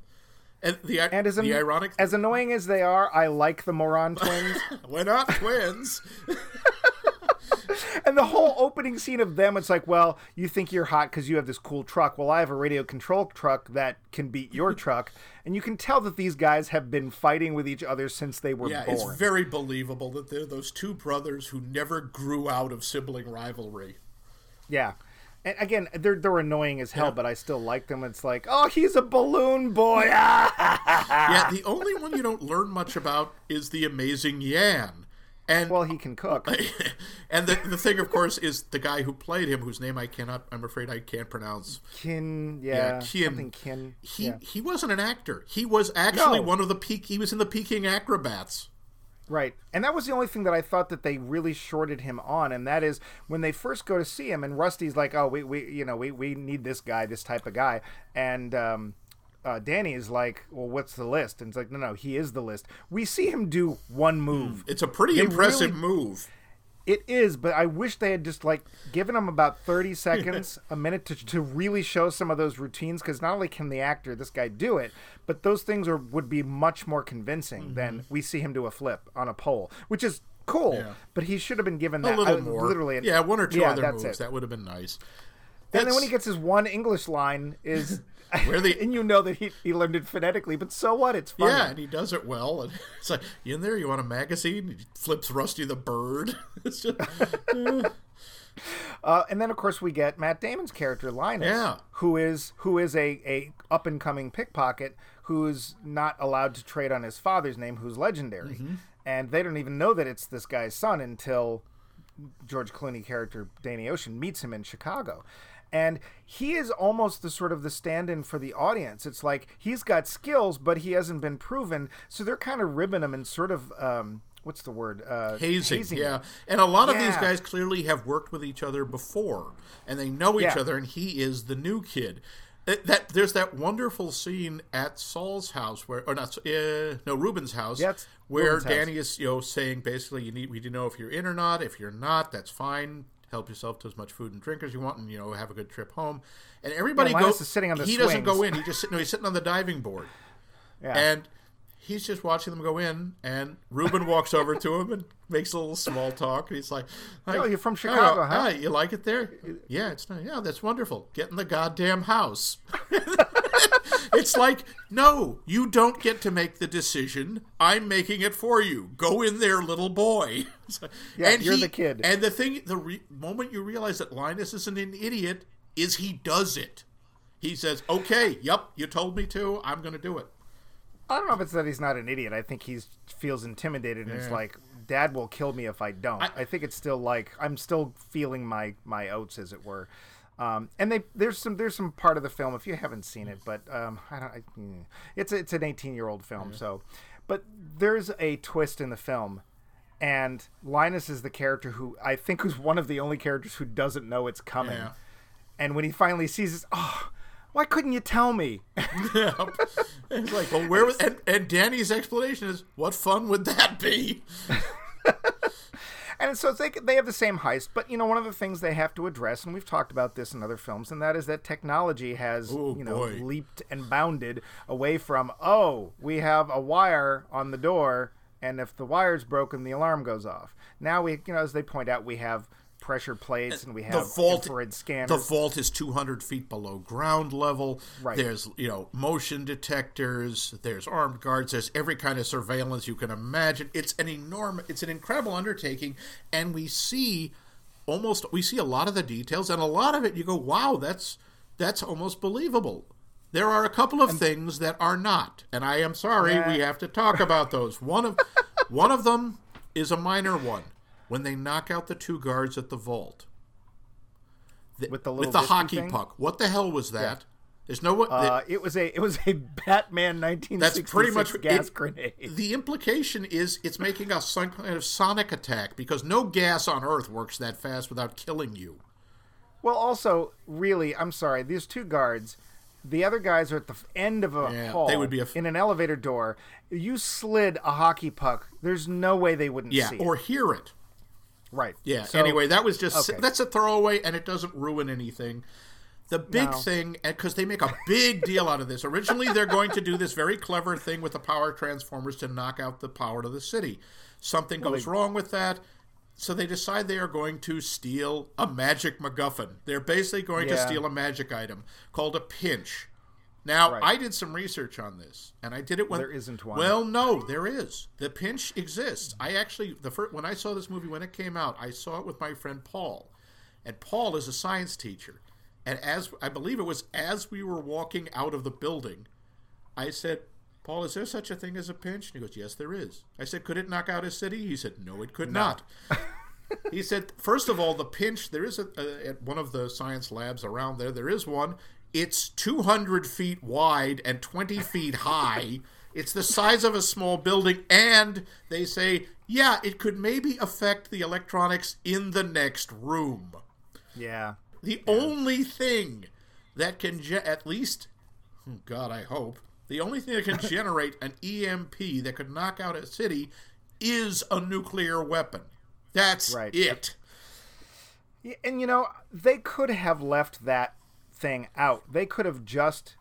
And the and as, the an- ironic, as annoying as they are, I like the Moron twins. we're not twins. and the whole opening scene of them, it's like, well, you think you're hot because you have this cool truck. Well, I have a radio control truck that can beat your truck. And you can tell that these guys have been fighting with each other since they were yeah, born. it's very believable that they're those two brothers who never grew out of sibling rivalry. Yeah. And again, they're they're annoying as hell, but I still like them. It's like, oh, he's a balloon boy. Ah! yeah, the only one you don't learn much about is the amazing Yan. And Well, he can cook. and the, the thing, of course, is the guy who played him, whose name I cannot, I'm afraid I can't pronounce. Kin, yeah, Yeah, Kim. kin. He yeah. he wasn't an actor. He was actually No. one of the peak. He was in the Peking Acrobats. Right. And that was the only thing that I thought that they really shorted him on, and that is when they first go to see him, and Rusty's like, "Oh, we, we you know, we, we need this guy, this type of guy," and um, uh, Danny is like, "Well, what's the list?" And it's like, "No, no, he is the list." We see him do one move. It's a pretty They impressive really- move. It is, but I wish they had just like given him about thirty seconds, a minute to, to really show some of those routines. Because not only can the actor, this guy, do it, but those things are would be much more convincing Mm-hmm. than we see him do a flip on a pole, which is cool. Yeah. But he should have been given that A little I- more. literally. yeah, one or two yeah, other moves. it. That would have been nice. And then when he gets his one English line is. Where they- and you know that he, he learned it phonetically, but so what? It's funny. Yeah, and he does it well. And it's like, you in there? You want a magazine? He flips Rusty the Bird. It's just, Uh, and then of course we get Matt Damon's character Linus, Yeah. who is who is a, a up and coming pickpocket who's not allowed to trade on his father's name, who's legendary, Mm-hmm. and they don't even know that it's this guy's son until George Clooney character Danny Ocean meets him in Chicago. And he is almost the sort of the stand-in for the audience. It's like he's got skills, but he hasn't been proven. So they're kind of ribbing him and sort of um, what's the word? Uh, hazing, him. yeah. And a lot of these guys clearly have worked with each other before, and they know each Yeah. other. And he is the new kid. Uh, That there's that wonderful scene at Saul's house where, or not, uh, no, Ruben's house, Yeah, where Ruben's house. Danny is, you know, saying basically, you need we need to know if you're in or not. If you're not, that's fine. Help yourself to as much food and drink as you want, and you know, have a good trip home. And everybody Yeah, goes. sitting on the he doesn't go in. He just no, he's sitting on the diving board. Yeah. And he's just watching them go in, and Ruben walks over to him and makes a little small talk. And he's like, Oh, you're from Chicago, oh, huh?" you like it there? Yeah, it's nice. Yeah, that's wonderful. Get in the goddamn house. it's like, no, you don't get to make the decision. I'm making it for you. Go in there, little boy. Yeah, you're the kid. And the thing, the re- moment you realize that Linus isn't an idiot, is he does it. He says, "Okay, yep, you told me to. I'm going to do it." I don't know if it's that he's not an idiot. I think he feels intimidated and it's like, Dad will kill me if I don't. I, think it's still like I'm still feeling my my oats, as it were. Um, and they there's some there's some part of the film if you haven't seen it, but um, I don't. I, it's it's an 18 year old film, so. But there's a twist in the film, and Linus is the character who I think who's one of the only characters who doesn't know it's coming. Yeah. And when he finally sees it, oh, why couldn't you tell me? Yeah. it's like, well, where was and, and Danny's explanation is, what fun would that be? And so they they have the same heist, but you know one of the things they have to address, and we've talked about this in other films, and that is that technology has Oh, you know boy. leaped and bounded away from oh we have a wire on the door, and if the wire's broken, the alarm goes off. Now we you know as they point out we have pressure plates and we have the vault infrared scanners. The vault is 200 feet below ground level. Right. There's you know motion detectors. There's armed guards. There's every kind of surveillance you can imagine. It's an enormous. It's an incredible undertaking, and we see almost we see a lot of the details, and a lot of it you go, wow, that's that's almost believable. There are a couple of things that are not, and I am sorry Yeah. we have to talk about those. One of one of them is a minor one. When they knock out the two guards at the vault, with the with the hockey thing. puck. What the hell was that? There's no what. Uh, it was a it was a Batman 1966 that's pretty much gas it- grenade. The implication is it's making a some kind of sonic attack because no gas on Earth works that fast without killing you. Well, also, really, I'm sorry. These two guards, the other guys are at the end of a Yeah, hall they would be f- in an elevator door. You slid a hockey puck. There's no way they wouldn't Yeah, see or it. hear it. Right. Yeah. So- anyway, that was just okay. that's a throwaway, and it doesn't ruin anything. The big No. thing, because they make a big deal out of this. Originally, they're going to do this very clever thing with the power transformers to knock out the power to the city. Something goes wrong with that, so they decide they are going to steal a magic MacGuffin. They're basically going to steal a magic item called a pinch. Now, Right. I did some research on this, and I did it when There isn't one. Well, no, there is. The pinch exists. I actually the first when I saw this movie when it came out, I saw it with my friend Paul, and Paul is a science teacher. And as I believe it was as we were walking out of the building, I said, "Paul, is there such a thing as a pinch?" And he goes, "Yes, there is." I said, "Could it knock out a city?" He said, "No, it could not." he said, first of all, the pinch, there is a, a, at one of the science labs around there, there is one. It's 200 feet wide and 20 feet high. It's the size of a small building, and they say, yeah, it could maybe affect the electronics in the next room. Yeah. The only thing that can, ge- at least, oh God, I hope, the only thing that can generate an EMP that could knock out a city is a nuclear weapon. That's Right. it. Yeah, And you know, they could have left that thing out. They could have just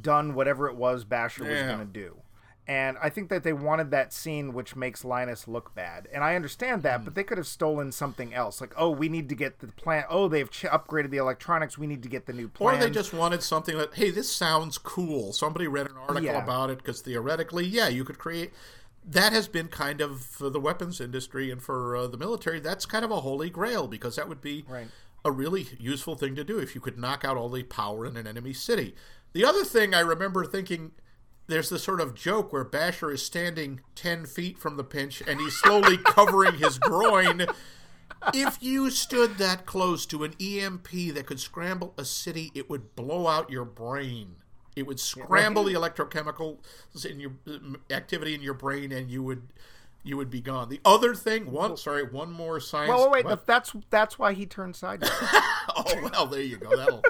done whatever it was Basher was Yeah. going to do. And I think that they wanted that scene which makes Linus look bad. And I understand that, Hmm. but they could have stolen something else. Like, oh, we need to get the plant. Oh, they've ch- upgraded the electronics. We need to get the new plant. Or they just wanted something that, hey, this sounds cool. Somebody read an article Yeah. about it because theoretically, yeah, you could create. That has been kind of for the weapons industry and for uh, the military. That's kind of a holy grail because that would be Right. A really useful thing to do if you could knock out all the power in an enemy city. The other thing I remember thinking. There's this sort of joke where Basher is standing 10 feet from the pinch and he's slowly covering his groin if you stood that close to an EMP that could scramble a city, it would blow out your brain. It would scramble the electrochemical in your activity in your brain, and you would you would be gone. The other thing, one sorry, one more science. Well, wait, what? that's that's why he turned sideways. Oh well, there you go. That'll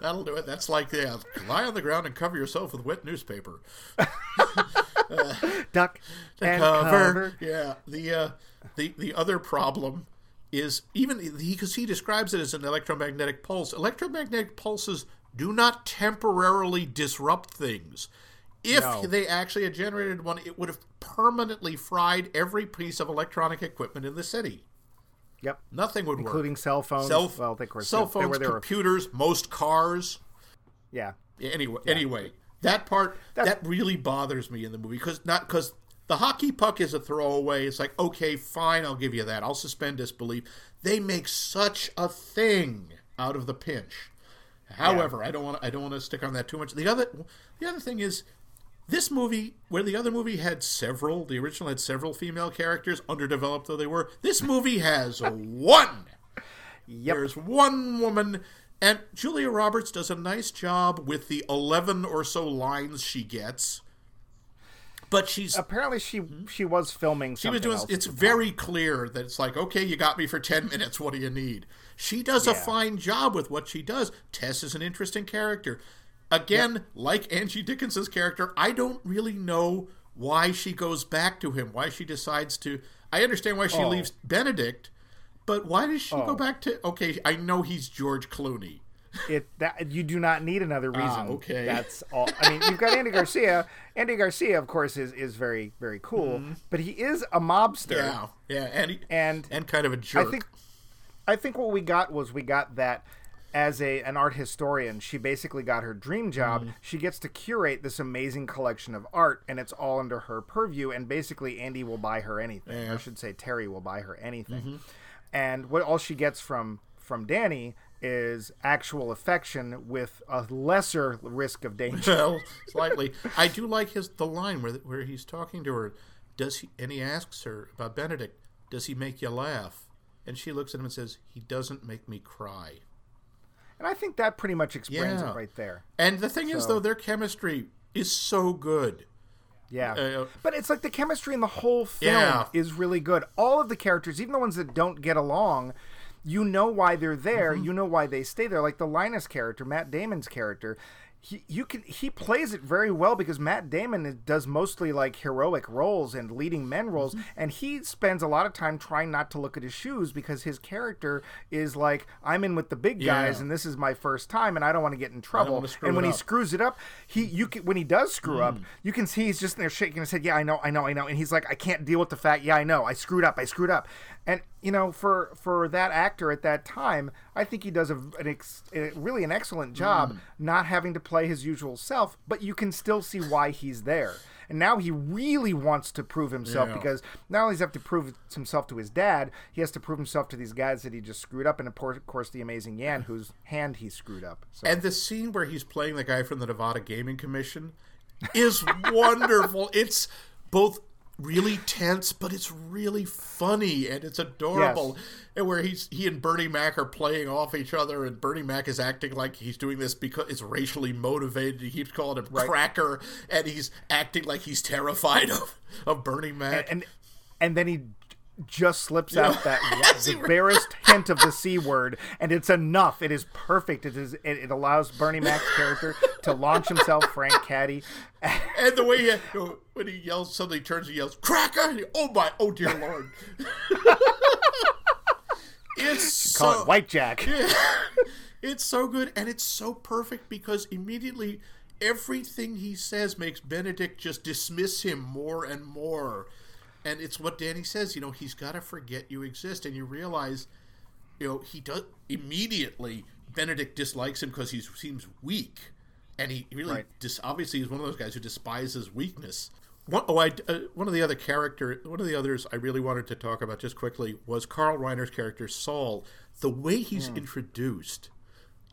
that'll do it. That's like yeah, lie on the ground and cover yourself with wet newspaper. Duck and cover. cover. Yeah. The uh, the the other problem is even because he, describes it as an electromagnetic pulse. Electromagnetic pulses do not temporarily disrupt things. If No. they actually had generated one, it would have permanently fried every piece of electronic equipment in the city. Yep. Nothing would Including work. Including cell phones. Cell, well, they were cell phones, were, they were, computers, most cars. yeah. Yeah, Anyway, anyway, that part That's- that really bothers me in the movie because not because the hockey puck is a throwaway. It's like okay, fine, I'll give you that. I'll suspend disbelief. They make such a thing out of the pinch. However, I don't want I don't want to stick on that too much. The other the other thing is this movie, where the other movie had several, the original had several female characters, underdeveloped though they were. This movie has one. Yep. There's one woman, and Julia Roberts does a nice job with the 11 or so lines she gets. But she's Apparently, she she was filming. She was doing it's very clear that it's like, okay, you got me for 10 minutes. What do you need? She does a fine job with what she does. Tess is an interesting character. Again, like Angie Dickinson's character, I don't really know why she goes back to him, why she decides to. I understand why she Oh. leaves Benedict, but why does she go Oh. back to. Okay, I know he's George Clooney. it that you do not need another reason. Ah, okay. That's all. I mean, you've got Andy Garcia. Andy Garcia, of course, is is very very cool, but he is a mobster. Mm-hmm. Yeah, yeah, and he, And and kind of a jerk. I think I think what we got was we got that as a an art historian, she basically got her dream job. Mm-hmm. She gets to curate this amazing collection of art, and it's all under her purview. And basically, Andy will buy her anything. Yeah. Mm-hmm. I should say Terry will buy her anything. And what all she gets from from Danny is actual affection with a lesser risk of danger. well, slightly. I do like his the line where where he's talking to her. Does he? And he asks her about Benedict. Does he make you laugh? And she looks at him and says, "He doesn't make me cry." And I think that pretty much explains Yeah. it right there. And the thing is, though, their chemistry is so good. Yeah. Uh, but it's like the chemistry in the whole film Yeah. is really good. All of the characters, even the ones that don't get along, you know why they're there. Mm-hmm. You know why they stay there. Like the Linus character, Matt Damon's character. He, you can he plays it very well because Matt Damon does mostly like heroic roles and leading men roles, Mm-hmm. and he spends a lot of time trying not to look at his shoes because his character is like, I'm in with the big guys, Yeah. and this is my first time, and I don't want to get in trouble. And when he up. screws it up, he you can when he does screw up, Mm. you can see he's just there shaking his head. Yeah, I know, I know, I know. And he's like, I can't deal with the fact. Yeah, I know. I screwed up. I screwed up. And you know, for for that actor at that time, I think he does a, an ex, a really an excellent job, Mm. not having to play his usual self, but you can still see why he's there. And now he really wants to prove himself Yeah. because not only does he have to prove himself to his dad, he has to prove himself to these guys that he just screwed up, and of course, the amazing Yan, whose hand he screwed up. So. And the scene where he's playing the guy from the Nevada Gaming Commission is wonderful. It's both really tense, but it's really funny and it's adorable. Yes. And where he's he and Bernie Mac are playing off each other, and Bernie Mac is acting like he's doing this because it's racially motivated. He keeps calling him Right. cracker, and he's acting like he's terrified of, of Bernie Mac. and and then he just slips Yeah. out that the barest hint of the c word, and it's enough. It is perfect. It is. It, it allows Bernie Mac's character to launch himself, Frank Caddy. And the way he, when he yells, suddenly turns and yells, "Cracker!" oh my, oh dear lord! it's Call so it White Jack. it's so good, and it's so perfect because immediately everything he says makes Benedict just dismiss him more and more. And it's what Danny says. You know, he's got to forget you exist, and you realize, you know, he does immediately. Benedict dislikes him because he seems weak, and he really Right. dis- obviously he's one of those guys who despises weakness. One, oh, I, uh, one of the other character, one of the others I really wanted to talk about just quickly was Carl Reiner's character Saul. The way he's introduced,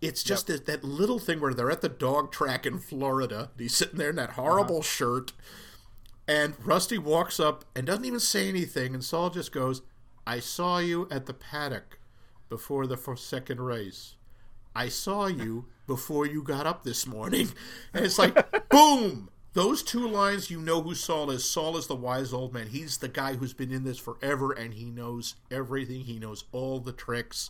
it's just that, that little thing where they're at the dog track in Florida. And he's sitting there in that horrible shirt, and Rusty walks up and doesn't even say anything, and Saul just goes, "I saw you at the paddock before the second race. I saw you before you got up this morning." And it's like, boom. Those two lines, you know who Saul is. Saul is the wise old man. He's the guy who's been in this forever and he knows everything. He knows all the tricks.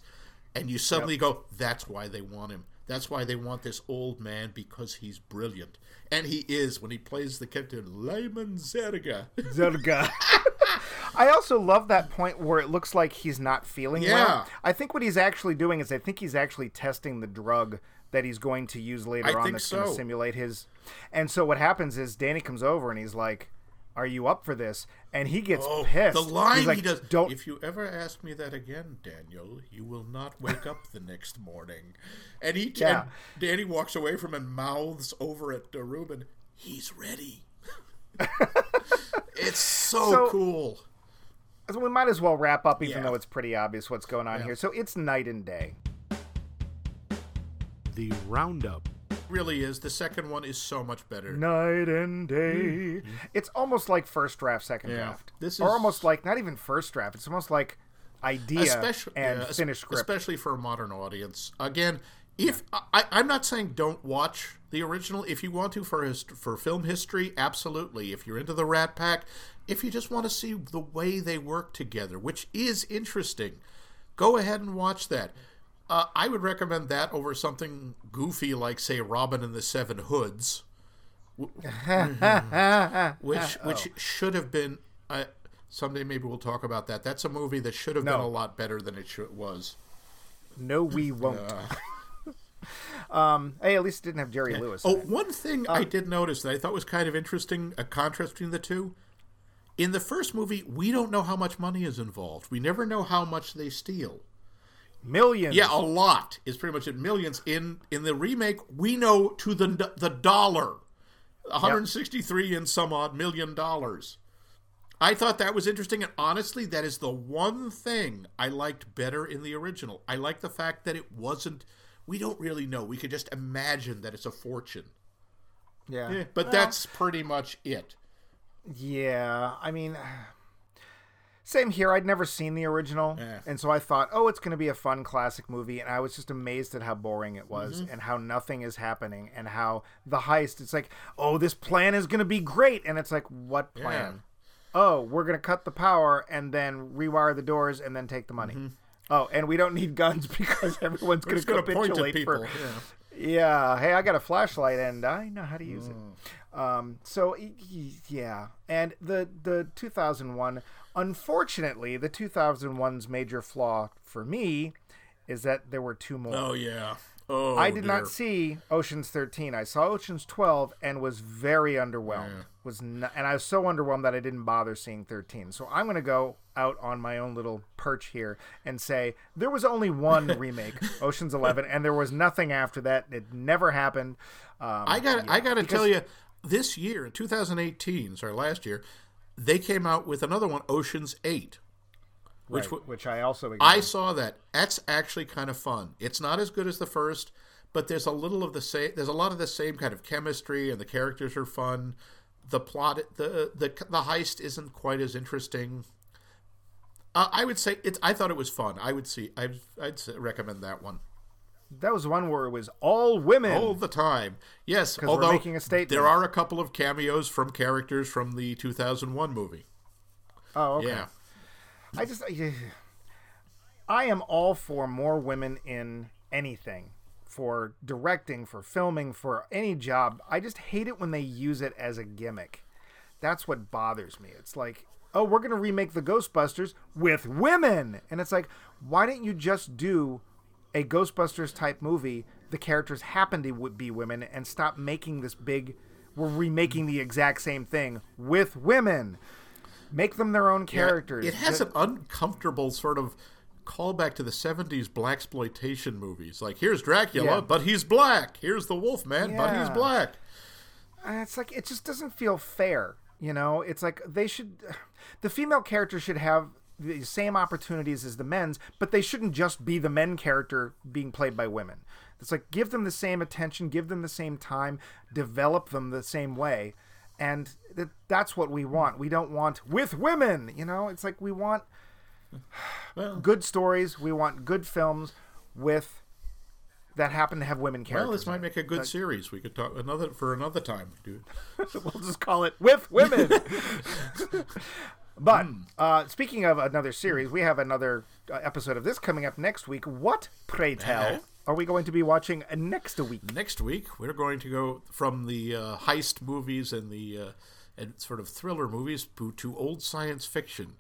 And you suddenly go, that's why they want him. That's why they want this old man because he's brilliant. And he is when he plays the captain, Lyman Zerga. Zerga. I also love that point where it looks like he's not feeling Yeah. well. I think what he's actually doing is I think he's actually testing the drug that he's going to use later I on that's going to simulate his. And so what happens is Danny comes over and he's like, "Are you up for this?" And he gets Oh, pissed. the line like, he does. Don't. If you ever ask me that again, Daniel, you will not wake up the next morning. And he, Yeah. and Danny walks away from him, mouths over at Ruben. He's ready. it's so, So- cool. So we might as well wrap up, even Yeah. though it's pretty obvious what's going on here. So it's night and day. The Roundup. Really is. The second one is so much better. Night and day. Hmm. It's almost like first draft, second Yeah. draft. This is or almost like not even first draft. It's almost like idea especially and yeah, finished script. especially for a modern audience. Again, if I, I'm not saying don't watch the original, if you want to for his, for film history, absolutely. If you're into the Rat Pack, if you just want to see the way they work together, which is interesting, go ahead and watch that. Uh, I would recommend that over something goofy like, say, Robin and the Seven Hoods, which which should have been. Uh, someday maybe we'll talk about that. That's a movie that should have been a lot better than it should, was. No, we won't. um, hey, at least it didn't have Jerry Lewis. in Oh, one thing I did notice that I thought was kind of interesting, a contrast between the two. In the first movie, we don't know how much money is involved. We never know how much they steal. Millions. Yeah, a lot is pretty much it. Millions in in the remake. We know to the the dollar, 163 and some odd million dollars. I thought that was interesting, and honestly, that is the one thing I liked better in the original. I like the fact that it wasn't. We don't really know. We could just imagine that it's a fortune. yeah. Yeah, but Well, that's pretty much it. Yeah, I mean, same here. I'd never seen the original, Yeah. and so I thought, oh, it's going to be a fun classic movie, and I was just amazed at how boring it was, Mm-hmm. and how nothing is happening, and how the heist. It's like, oh, this plan is going to be great, and it's like, what plan? Oh, we're going to cut the power and then rewire the doors and then take the money. Oh, and we don't need guns because everyone's going to Mm-hmm. Capitulate people. for Yeah. yeah hey i got a flashlight and i know how to use Mm. it um, so yeah and the the 2001 unfortunately the 2001's major flaw for me is that there were two more Oh yeah. Oh, I did dear. not see Ocean's 13. I saw Ocean's 12 and was very underwhelmed. Was not, and I was so underwhelmed that I didn't bother seeing 13. So I'm going to go out on my own little perch here and say there was only one remake, Ocean's 11, and there was nothing after that. It never happened. Um, I got. I got to tell you, this year, in 2018, sorry, last year, they came out with another one, Ocean's Eight, which right, w- which I also I saw that. That's actually kind of fun. It's not as good as the first, but there's a little of the same. There's a lot of the same kind of chemistry, and the characters are fun. the plot, the the the heist isn't quite as interesting. Uh, I would say it's. I thought it was fun. I would see. I'd I'd recommend that one That was one where it was all women. all the time. Yes, although making a statement. there are a couple of cameos from characters from the 2001 movie. oh, okay. Yeah, I just I am all for more women in anything. For directing, for filming, for any job. I just hate it when they use it as a gimmick. That's what bothers me. It's like, oh, we're going to remake the Ghostbusters with women. And it's like, why didn't you just do a Ghostbusters type movie? The characters happen to be women and stop making this big. We're remaking the exact same thing with women. Make them their own characters. It has an uncomfortable sort of callback to the 70s blaxploitation movies. Like here's Dracula, Yeah. but he's black. Here's the Wolfman, but he's black. And it's like it just doesn't feel fair you know it's like they should the female character should have the same opportunities as the men's but they shouldn't just be the men character being played by women it's like give them the same attention give them the same time develop them the same way and th- that's what we want we don't want with women you know it's like we want Well, good stories we want good films with that happen to have women characters well, this might make a good series. We could talk another for another time, dude. we'll just call it with women. but Hmm. uh, speaking of another series, we have another uh, episode of this coming up next week. What, pray tell, Uh-huh. are we going to be watching next week? Next week, we're going to go from the uh, heist movies and the uh, and sort of thriller movies to, to old science fiction.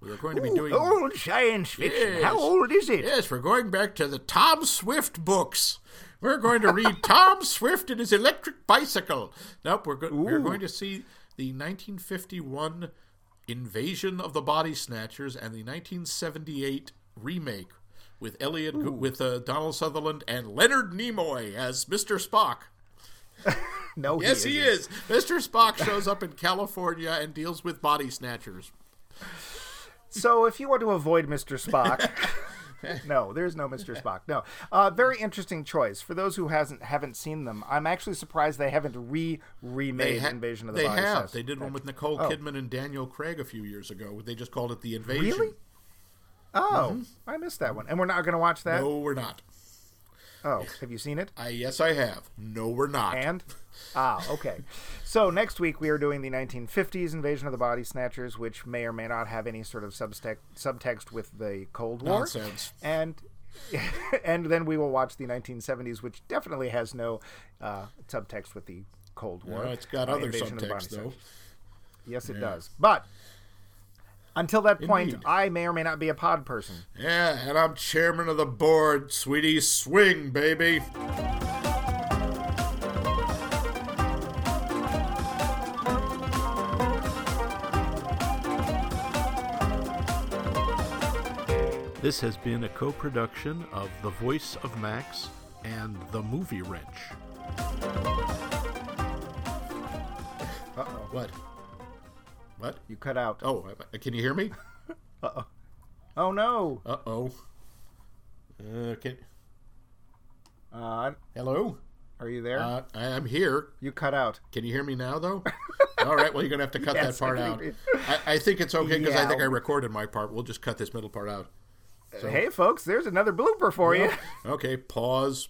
We are going to be doing Old science fiction. Yes. How old is it? Yes, we're going back to the Tom Swift books. We're going to read Tom Swift and his electric bicycle. Nope, we're, go- we're going to see the 1951 Invasion of the Body Snatchers and the 1978 remake with Elliott Go- with uh, Donald Sutherland and Leonard Nimoy as Mr. Spock. No, Yes, he is. Mr. Spock shows up in California and deals with body snatchers. So if you want to avoid Mr. Spock, no, there's no Mr. Spock. No, uh, very interesting choice for those who hasn't haven't seen them. I'm actually surprised they haven't re remade ha- Invasion of the they Body have. They did one with Nicole Kidman and Daniel Craig a few years ago. They just called it the Invasion. Really? Oh, I missed that one, and we're not going to watch that. Mm-hmm. No, we're not. Oh, have you seen it? I yes, I have. No, we're not. And ah, okay. So next week we are doing the 1950s Invasion of the Body Snatchers, which may or may not have any sort of subtext subtext with the Cold War. Nonsense. And and then we will watch the 1970s, which definitely has no uh, subtext with the Cold War. No, it's got other Invasion of the Body subtext though. Snatchers. Yes, it does. But until that point, Indeed. I may or may not be a pod person. Yeah, and I'm chairman of the board, sweetie. Swing, baby. This has been a co production of The Voice of Max and The Movie Wrench. Uh oh. What? What? You cut out. Oh, can you hear me? Uh oh Oh, no. Uh oh. Uh, can, Uh, hello? are you there? Uh, I am here. you cut out. Can you hear me now, though? All right. Well, you're gonna have to cut Yes, that part I out. I, I think it's okay because I think I recorded my part. We'll just cut this middle part out. Hey, folks, there's another blooper for you. Okay. Pause.